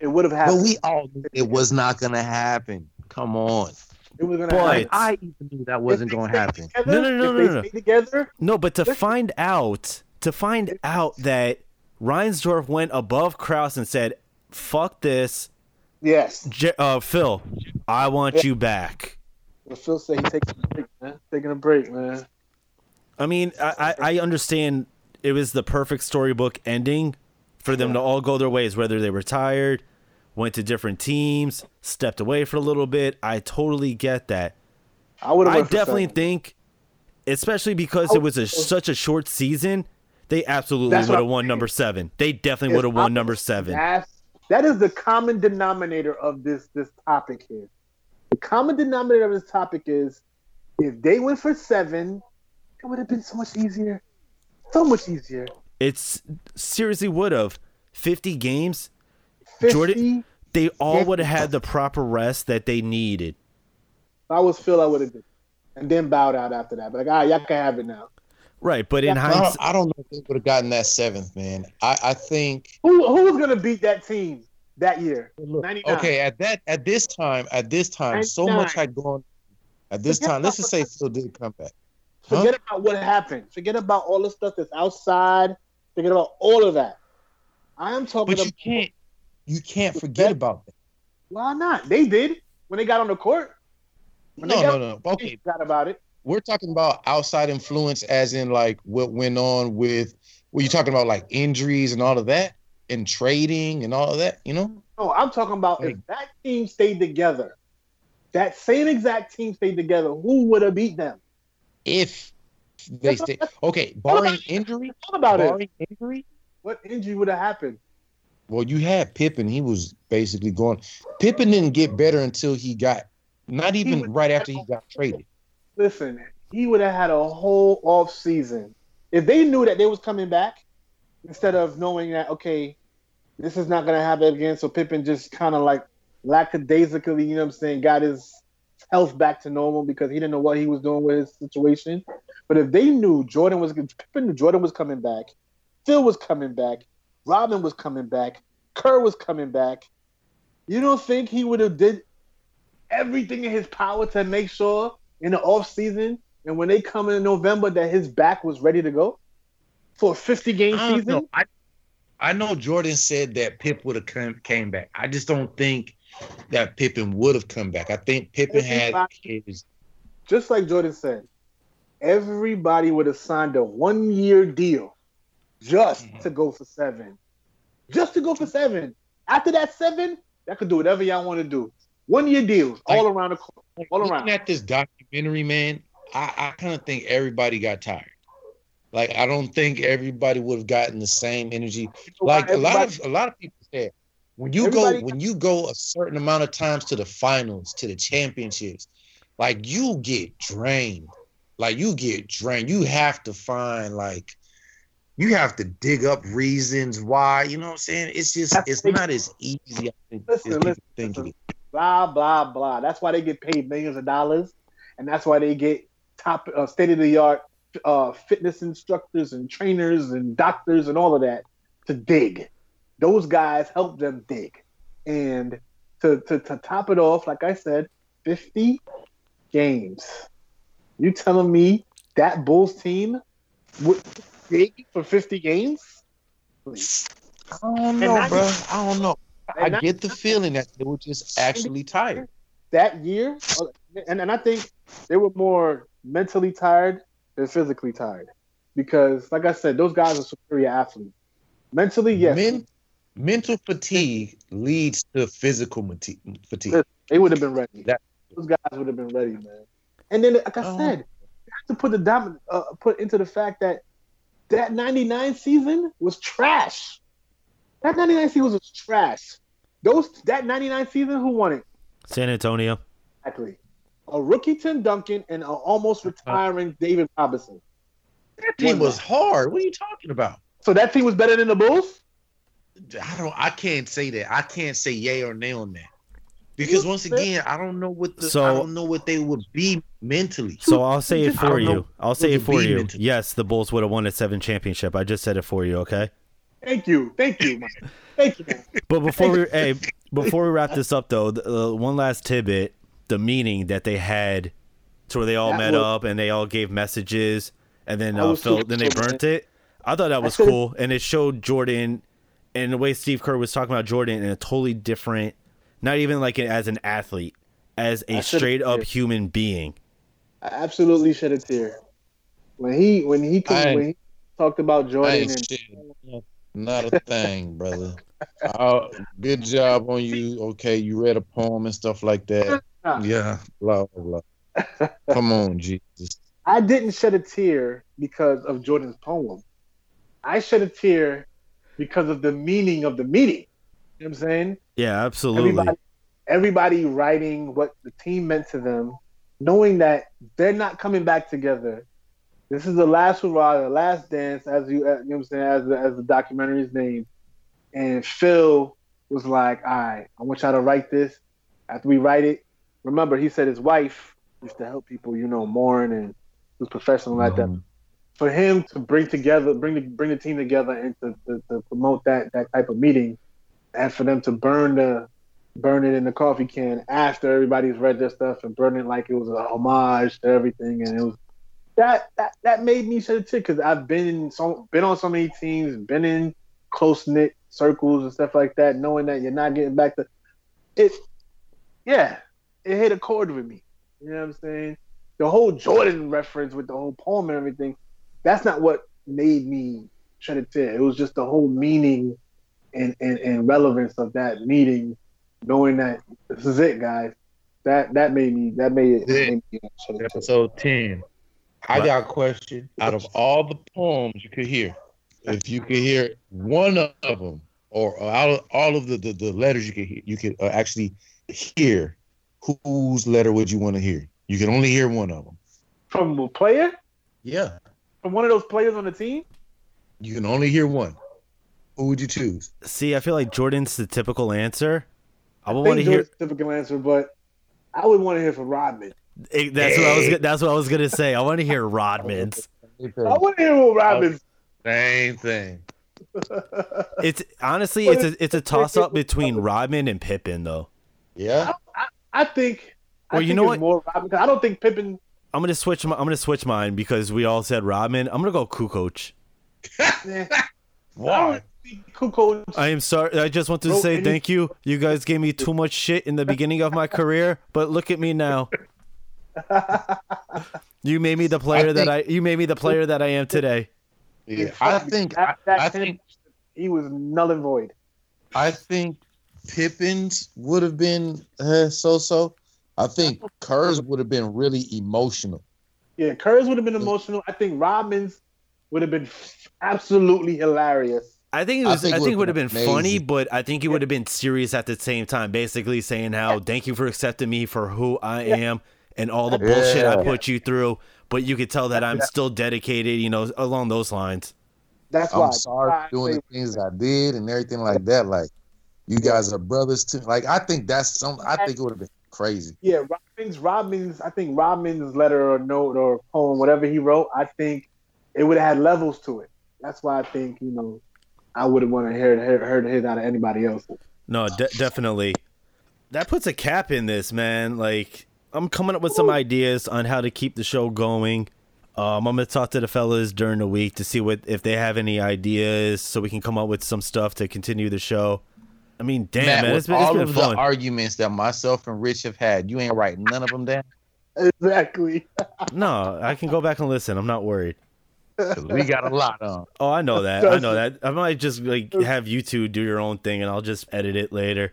It would have happened. But happened. we all it was not gonna happen. Come on. it was gonna But- happen. I even knew that wasn't going to happen. together- No, no, no, no, no. together, No, but to find out, to find out that Reinsdorf went above Krause and said, "Fuck this, yes. J- uh, Phil, I want you back." But Phil said he's taking a break, man. Taking a break, man. I mean, I, I, I understand it was the perfect storybook ending for them to all go their ways, whether they retired, went to different teams, stepped away for a little bit. I totally get that. I would. I definitely think, especially because it was a, such a short season, they absolutely would have won number seven. They definitely would have won number seven. That is the common denominator of this this topic here. The common denominator of this topic is if they went for seven, it would have been so much easier. So much easier. It's seriously would have. 50 games, 50, Jordan- they all would have had the proper rest that they needed. I was Phil, I would have did. And then bowed out after that. But like, ah, y'all can have it now. Right, but in I hindsight, I don't know if they would have gotten that seventh, man. I, I think Who who was gonna beat that team that year? 99. okay at that at this time at this time so much had gone at this Forget time. Let's just about say Phil did come back. Huh? Forget about what happened. Forget about all the stuff that's outside. Forget about all of that. I am talking But you about can't you can't forget about that. why not? They did when they got on the court. When No, they no, got- no. They Okay, forgot about it. We're talking about outside influence, as in like what went on with. Were you talking about like injuries and all of that, and trading and all of that? You know, No, I'm talking about if that team stayed together, that same exact team stayed together, who would have beat them? if they stay okay, barring injury, Talk about it. barring injury. What injury would have happened? Well, you had Pippen. He was basically going. Pippen didn't get better until he got. Not even right after he got traded. Listen, he would have had a whole off season if they knew that they was coming back instead of knowing that okay, this is not gonna happen again. So Pippen just kind of like lackadaisically, you know what I'm saying, got his health back to normal because he didn't know what he was doing with his situation. But if they knew Jordan was Pippen knew Jordan was coming back, Phil was coming back, Robin was coming back, Kerr was coming back, you don't think he would have did everything in his power to make sure in the off season and when they come in November that his back was ready to go for a 50 game I season? know. I, I know Jordan said that Pip would have come came back. I just don't think that Pippen would have come back. I think Pippen had his. Just like Jordan said, everybody would have signed a one year deal just Mhm. to go for seven. Just to go for seven. After that seven, y'all could do whatever y'all want to do. One year deals all around the court. All looking around. at this documentary, man, I, I kind of think everybody got tired. Like I don't think everybody would have gotten the same energy. Like a lot of a lot of people said, when you go when you go a certain amount of times to the finals, to the championships, like you get drained. Like you get drained. You have to find like you have to dig up reasons why. You know what I'm saying? It's just it's not as easy I think, Listen, as listen, listen. It is. blah blah blah. That's why they get paid millions of dollars, and that's why they get top uh, state of the art uh, fitness instructors and trainers and doctors and all of that to dig. Those guys help them dig, and to to, to top it off, like I said, fifty games. You telling me that Bulls team would dig for fifty games? Please. I don't know, bro. I don't know. I get the feeling that they were just actually tired. that year, and, and I think they were more mentally tired than physically tired. Because, like I said, those guys are superior athletes. Mentally, yes, Men, mental fatigue leads to physical fatigue. they would have been ready. That- those guys would have been ready, man. And then, like I Oh. said, you have to put the dom- uh, put into the fact that that '99 season was trash. That '99 season was trash. Those that '99 season, who won it? San Antonio. Exactly. A rookie Tim Duncan and an almost uh-huh. retiring David Robinson. That team was hard. What are you talking about? So that team was better than the Bulls? I don't. I can't say that. I can't say yay or nay on that because once again, I don't know what the. So- I don't know what they would be mentally. So I'll say it for you. I'll say it for you. mental- Yes, the Bulls would have won a seven championship. I just said it for you, okay? Thank you. Thank you, man. Thank you, man. But before we hey, before we wrap this up though, the, uh, one last tidbit. the meeting that they had to where they all That met was- up and they all gave messages and then uh, was Phil, then they cool, man. burnt it. I thought that was cool and it showed Jordan and the way Steve Kerr was talking about Jordan in a totally different, not even like as an athlete, as a straight up yeah. human being. I absolutely shed a tear when he when he I when he talked about Jordan ain't and shit. Not a thing, brother. Uh, good job on you. Okay, you read a poem and stuff like that. Yeah, blah blah blah. Come on, Jesus. I didn't shed a tear because of Jordan's poem. I shed a tear because of the meaning of the meeting. You know what I'm saying? Yeah, absolutely. Everybody, everybody writing what the team meant to them, knowing that they're not coming back together. This is the last hurrah, the last dance, as you, you know what I'm saying, as the, as the documentary is named. And Phil was like, "All right, I want y'all to write this. After we write it, remember, he said his wife used to help people, you know, mourn and was professional at that. Mhm. For him to bring together, bring the bring the team together, and to, to, to promote that that type of meeting, and for them to burn the burn it in the coffee can after everybody's read their stuff and burn it like it was a homage to everything, and it was that that that made me shed a tear because I've been in so been on so many teams, been in close knit circles and stuff like that, knowing that you're not getting back to it. Yeah, it hit a chord with me. You know what I'm saying? The whole Jordan reference with the whole poem and everything, that's not what made me shed a tear. It was just the whole meaning and, and, and relevance of that meeting, knowing that this is it, guys. That that made me that made it made me shed a tear. Episode 10. I got a question. Out of all the poems you could hear, if you could hear one of them, or out of all of the, the, the letters you could hear, you could uh, actually hear, whose letter would you want to hear? You can only hear one of them. From a player? Yeah. From one of those players on the team? You can only hear one. Who would you choose? See, I feel like Jordan's the typical answer. I would think want to hear. Jordan's the typical answer, but I would want to hear from Rodman. Eh, That's what I was. That's what I was gonna say. I want to hear Rodman's. I want to hear what Rodman. Same thing. It's honestly, it's a it's a toss up between Rodman and Pippen, though. Yeah. I think. I Well, you think know what? More Rodman. 'cause I don't think Pippen. I'm gonna switch. My, I'm gonna switch mine because we all said Rodman. I'm gonna go Kukoc. Why? Kukoc. I am sorry. I just want to say thank you. You guys gave me too much shit in the beginning of my career, but look at me now. You made me the player that I. You made me the player that I am today. Yeah, I think I, that, that I ten- think he was null and void. I think Pippen's would have been uh, so so. I think Kerr's would have been really emotional. Yeah, Kerr's would have been emotional. I think Robbins would have been absolutely hilarious. I think it I was. I think think, it it would have been been funny, but I think he would have been serious at the same time. Basically saying how thank you for accepting me for who I am and all the bullshit I put you through. But you could tell that I'm still dedicated. You know, along those lines. That's why. I'm sorry that's for why I doing the things I did and everything like that. Like you guys are brothers too. Like I think that's some. I think it would have been crazy. Yeah, Rodman's Rodman's I think Rodman's letter or note or poem, whatever he wrote, I think it would have had levels to it. That's why I think, you know, I would have wanted to hear hear heard it out of anybody else. No, de- definitely. That puts a cap in this, man. Like, I'm coming up with some ideas on how to keep the show going. Um, I'm gonna talk to the fellas during the week to see what if they have any ideas, so we can come up with some stuff to continue the show. I mean, damn, Matt, man, with it's been, it's all been of fun. the arguments that myself and Rich have had, you ain't writing none of them down. Exactly. no, I can go back and listen. I'm not worried. we got a lot on. Oh, I know that. I know that. I might just like have you two do your own thing, and I'll just edit it later.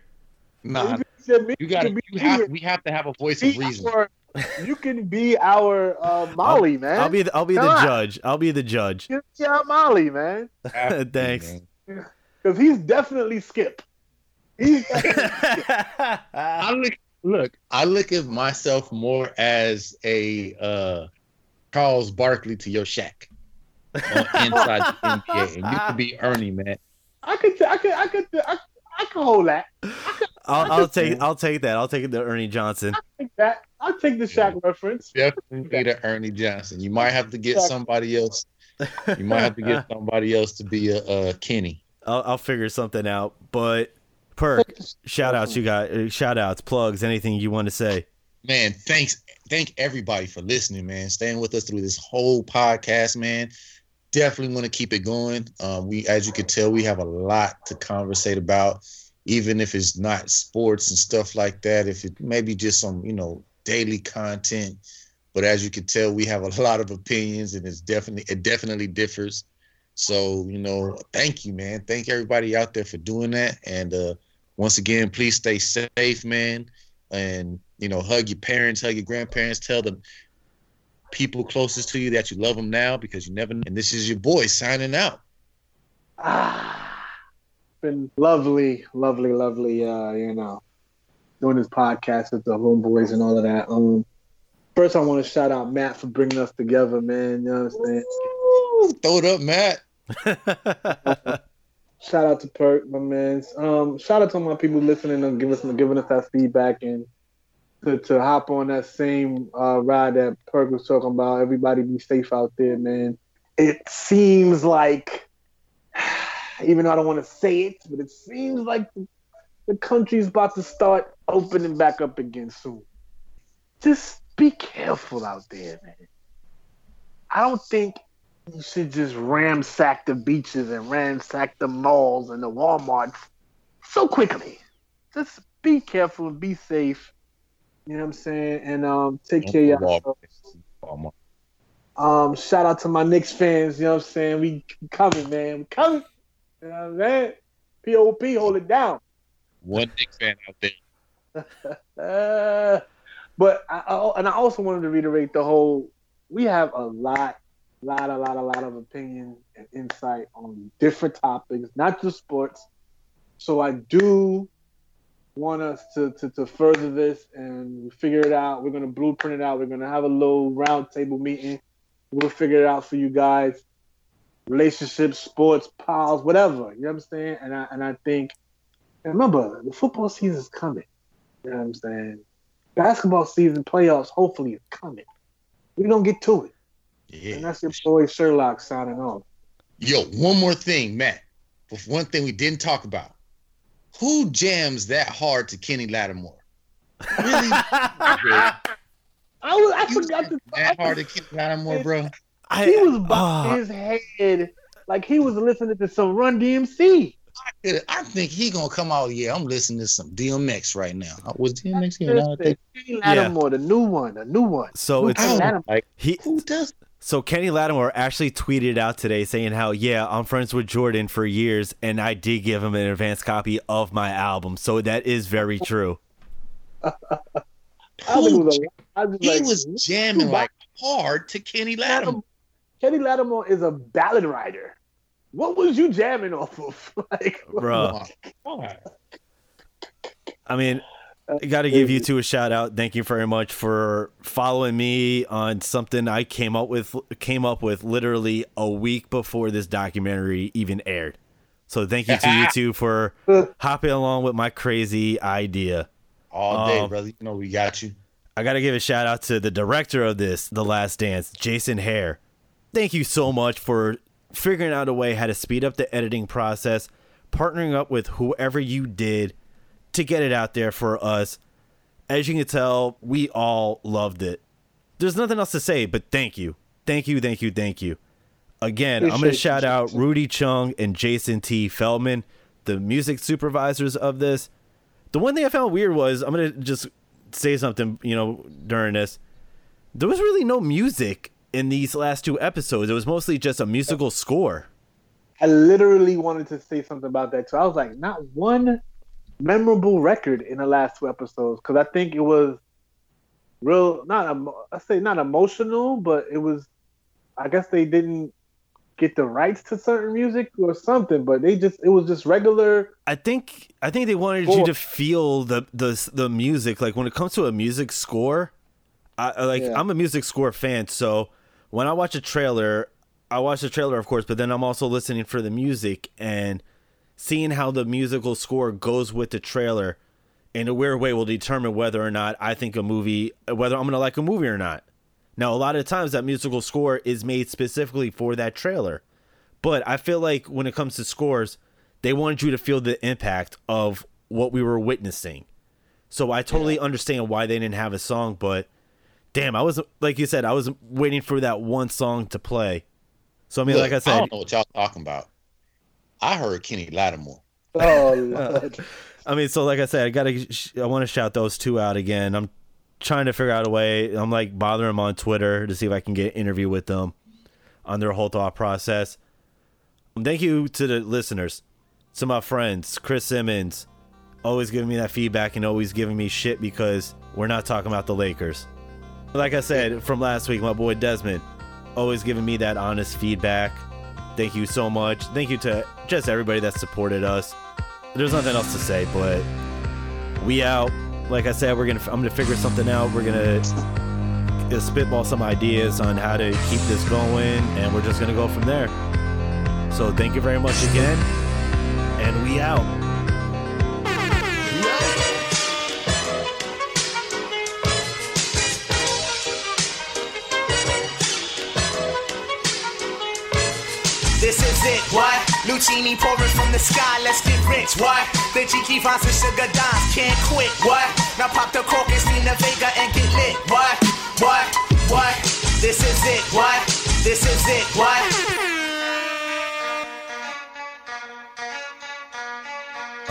Nah, said me you got can to. be- You have. We have to have a voice of reason. our- you can be our uh, Molly, man. I'll be the, I'll be Come the on. judge. I'll be the judge. You can be our Molly, man. Thanks. Because he's definitely Skip. He's I look look, I look at myself more as a uh Charles Barkley to your Shaq on inside the NBA, and you could be Ernie, man. I could, I could, I could, I, I could hold that. I'll, I'll take I'll take that. I'll take it to Ernie Johnson. I'll Take that. I'll take the Shaq reference. Definitely be the Ernie Johnson. You might have to get somebody else. You might have to get somebody else to be a, a Kenny. I'll, I'll figure something out. But perk, shout outs you got uh, shout outs, plugs, anything you want to say. man, thanks, thank everybody for listening, man. Staying with us through this whole podcast, man. Definitely want to keep it going. Um, we, as you can tell, we have a lot to conversate about, even if it's not sports and stuff like that. If it maybe just some, you know, daily content. But as you can tell, we have a lot of opinions, and it's definitely it definitely differs. So, you know, thank you, man. Thank everybody out there for doing that. And uh, once again, please stay safe, man. And, you know, hug your parents, hug your grandparents, tell the people closest to you that you love them now because you never. And this is your boy signing out. Ah, been lovely, lovely, lovely. Uh, you know, doing this podcast with the homeboys and all of that. Um, first I want to shout out Matt for bringing us together, man. You know what I'm saying? Ooh, throw it up, Matt. Shout out to Perk, my man. Um, shout out to my people listening and giving us giving us that feedback and to, to hop on that same uh, ride that Perk was talking about. Everybody be safe out there, man. It seems like, even though I don't want to say it, but it seems like the, country's about to start opening back up again soon. Just be careful out there, man. I don't think you should just ransack the beaches and ransack the malls and the Walmart so quickly. Just be careful and be safe. You know what I'm saying? And um, take care of yourselves. Um, shout out to my Knicks fans. You know what I'm saying? We coming, man. We coming. You know what I'm saying? POP, hold it down. One Knicks fan out there. Uh, but I, I, and I also wanted to reiterate the whole. We have a lot, lot, a lot, a lot of opinion and insight on different topics, not just sports. So I do want us to, to, to further this and figure it out. We're gonna blueprint it out. We're gonna have a little roundtable meeting. We'll figure it out for you guys. Relationships, sports, pals, whatever. You know what I'm saying? And I and I think remember the football season is coming. You know what I'm saying? Basketball season playoffs hopefully is coming. We're gonna get to it. Yeah. And that's your boy Sherlock signing off. Yo, one more thing, Matt. But one thing we didn't talk about. Who jams that hard to Kenny Lattimore? Really? I was I forgot to that hard to Kenny Lattimore, bro? I, he was bobbing Ah, his head like he was listening to some Run DMC. I think he gonna come out. Yeah, I'm listening to some DMX right now. Uh, Was DMX here? No, I think Kenny Lattimore, the new one, the new one. So New it's- Kenny I Lattimore. like he who does. So Kenny Lattimore actually tweeted out today saying how, yeah, I'm friends with Jordan for years, and I did give him an advance copy of my album. So that is very true. I think it was a, I was He like, was jamming like hard to Kenny Lattimore. Kenny Lattimore is a ballad writer. What was you jamming off of? like, Bruh. My God. I mean, I got to give you two a shout out. Thank you very much for following me on something I came up with came up with literally a week before this documentary even aired. So thank you to you two for hopping along with my crazy idea. All day, Um, brother. You know we got you. I got to give a shout out to the director of this, The Last Dance, Jason Hehir. Thank you so much for figuring out a way how to speed up the editing process, partnering up with whoever you did to get it out there for us. As you can tell, we all loved it. There's nothing else to say, but thank you. Thank you, thank you, thank you. Again, I'm going to shout you, out Rudy Chung and Jason T. Feldman, the music supervisors of this. The one thing I found weird was I'm gonna just say something, you know, during this. There was really no music in these last two episodes. It was mostly just a musical score. I literally wanted to say something about that too. I was like, not one memorable record in the last two episodes because I think it was real. Not I say not emotional, but it was. I guess they didn't get the rights to certain music or something, but they just it was just regular. I think I think they wanted you to feel the the the music. Like when it comes to a music score, I I- like Yeah. I'm a music score fan. So when I watch a trailer, I watch the trailer, of course, but then I'm also listening for the music and seeing how the musical score goes with the trailer. In a weird way, will determine whether or not I think a movie, whether I'm gonna like a movie or not. Now, a lot of times that musical score is made specifically for that trailer. But I feel like when it comes to scores, they wanted you to feel the impact of what we were witnessing. So I totally understand why they didn't have a song, but damn, I was like you said, I was waiting for that one song to play. So I mean, Look, like I said, I don't know what y'all talking about. I heard Kenny Lattimore. Oh Lord. I mean, so like I said, I gotta, I want to shout those two out again. I'm trying to figure out a way. I'm like bothering them on Twitter to see if I can get an interview with them on their whole thought process. Thank you to the listeners, to my friends, Chris Simmons, always giving me that feedback and always giving me shit because we're not talking about the Lakers. Like I said from last week, my boy Desmond, always giving me that honest feedback. Thank you so much. Thank you to just everybody that supported us. There's nothing else to say, but we out. Like I said, we're gonna. I'm gonna figure something out. We're gonna spitball some ideas on how to keep this going, and we're just gonna go from there. So thank you very much again, and we out. It, what? Lucini pouring from the sky, let's get rich, what? The Jiki Vines and Sugar Dimes can't quit, what? Now pop the cork and see Stina Vega and get lit, what? What? What? This is it, what? This is it, what?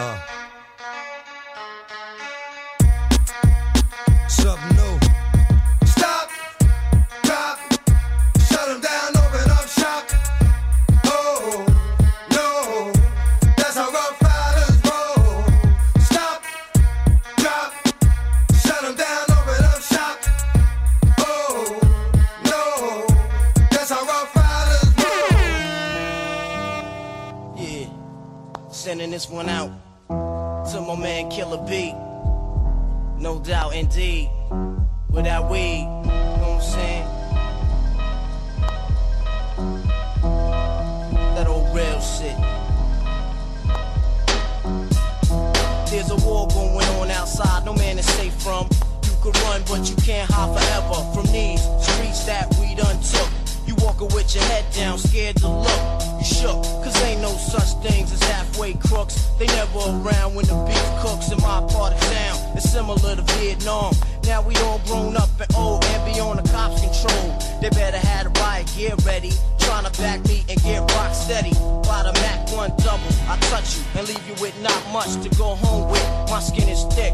Something uh. One out to my man Killer B. No doubt, indeed. Without weed, with not much to go home with. My skin is thick,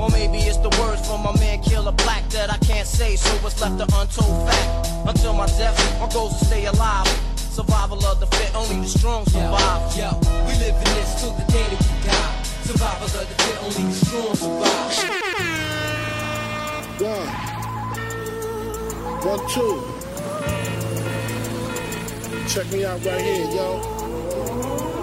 Or maybe it's the words from my man Killer Black that I can't say, so what's left an untold fact. Until my death, my goals to stay alive. Survival of the fit, only the strong survive. Yo, we live in this till the day that we die. Survival of the fit, only the strong survive. One. One, two. Check me out right here, yo.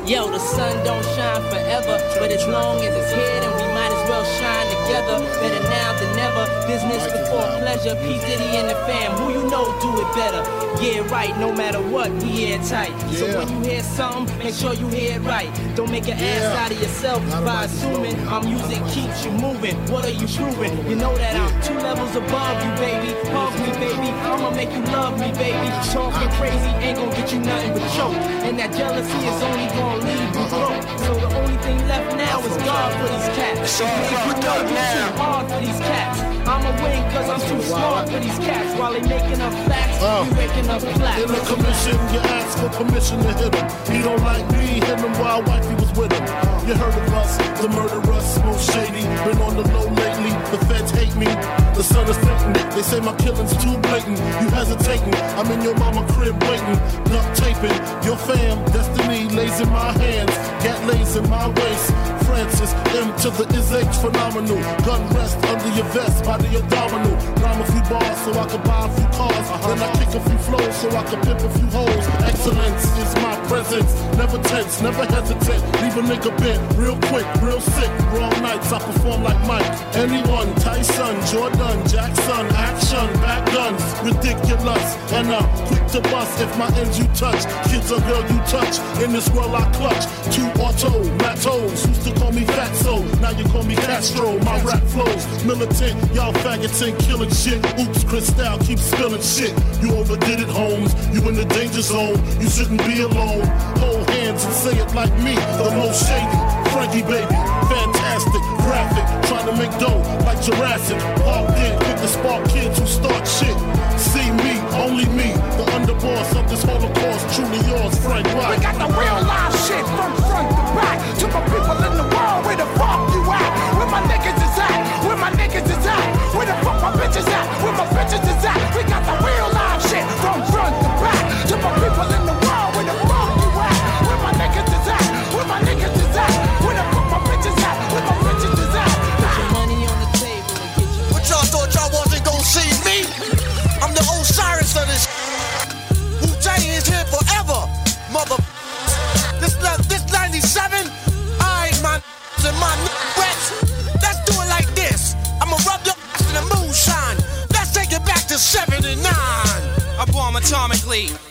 Yo, the sun don't shine forever, but as long as it's here, then we might as well shine together. Better now than never. Business before pleasure. P Diddy and the fam, who you know do it better. Yeah, right. No matter what, we airtight. So when you hear something, make sure you hear it right. Don't make an ass out of yourself Not by assuming our music keeps you moving. What are you proving? You know that I'm two levels above you, baby. Hug me, baby. I'ma make you love me, baby. Talking crazy ain't gonna get you nothing but choke. And that jealousy is only gonna leave you broke. So the only thing left now is God for these cats. You know you too hard for these cats. I'ma win cause I'm too smart for these cats. While they making up facts, Uh. we waking up flat. In the commission, you ask for permission to hit him. He don't like me, hit him while wifey was with him. You heard of us, the murderers, most shady. Been on the low lately, the feds hate me. The son of Satan, they say my killing's too blatant. You hesitating, I'm in your mama crib waiting. Duct taping, your fam, destiny lays in my hands. Gat lays in my waist. Francis, M to the is H phenomenal. Gun rest under your vest, body abdominal. Rhyme a few bars so I can buy a few cars. Then I kick a few flows so I can pimp a few hoes. Excellence is my presence. Never tense, never hesitate. Leave a nigga bent real quick, real sick. Wrong nights, I perform like Mike. Anyone, Tyson, Jordan, Jackson, action, back guns, ridiculous. And I'm quick to bust if my ends you touch. Kids or girl you touch. In this world I clutch. Two auto, matos. Used to call me Fatso, now you call me Castro. My rap flows militant, y'all faggots ain't killing shit. Oops, Cristal keep spilling shit. You overdid it, Holmes. You in the danger zone. You shouldn't be alone. Hold hands and say it like me, the most shady. Frankie baby, fantastic, graphic, trying to make dough like Jurassic. Logged in with the spark kids who start shit. See me, only me, the underboss of this Holocaust, truly yours, Frank White. We got the real live shit from front to back. To my people in the world, where the fuck you at? Where my niggas my niggas is at? Where the fuck my bitches at? Where my bitches is at? We got the atomically.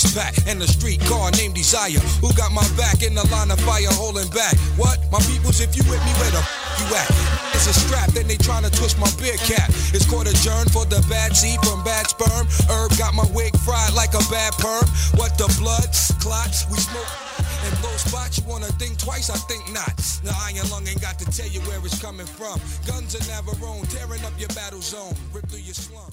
six-pack and a street car named Desire. Who got my back in the line of fire holding back? What? My peoples, if you with me, where the f- you at? It's a strap, then they tryna twist my beer cap. It's court adjourned for the bad seed from bad sperm. Herb got my wig fried like a bad perm. What the blood clots? We smoke and blow spots. You wanna think twice? I think not. The iron lung ain't got to tell you where it's coming from. Guns are never own, tearing up your battle zone, rip through your slum.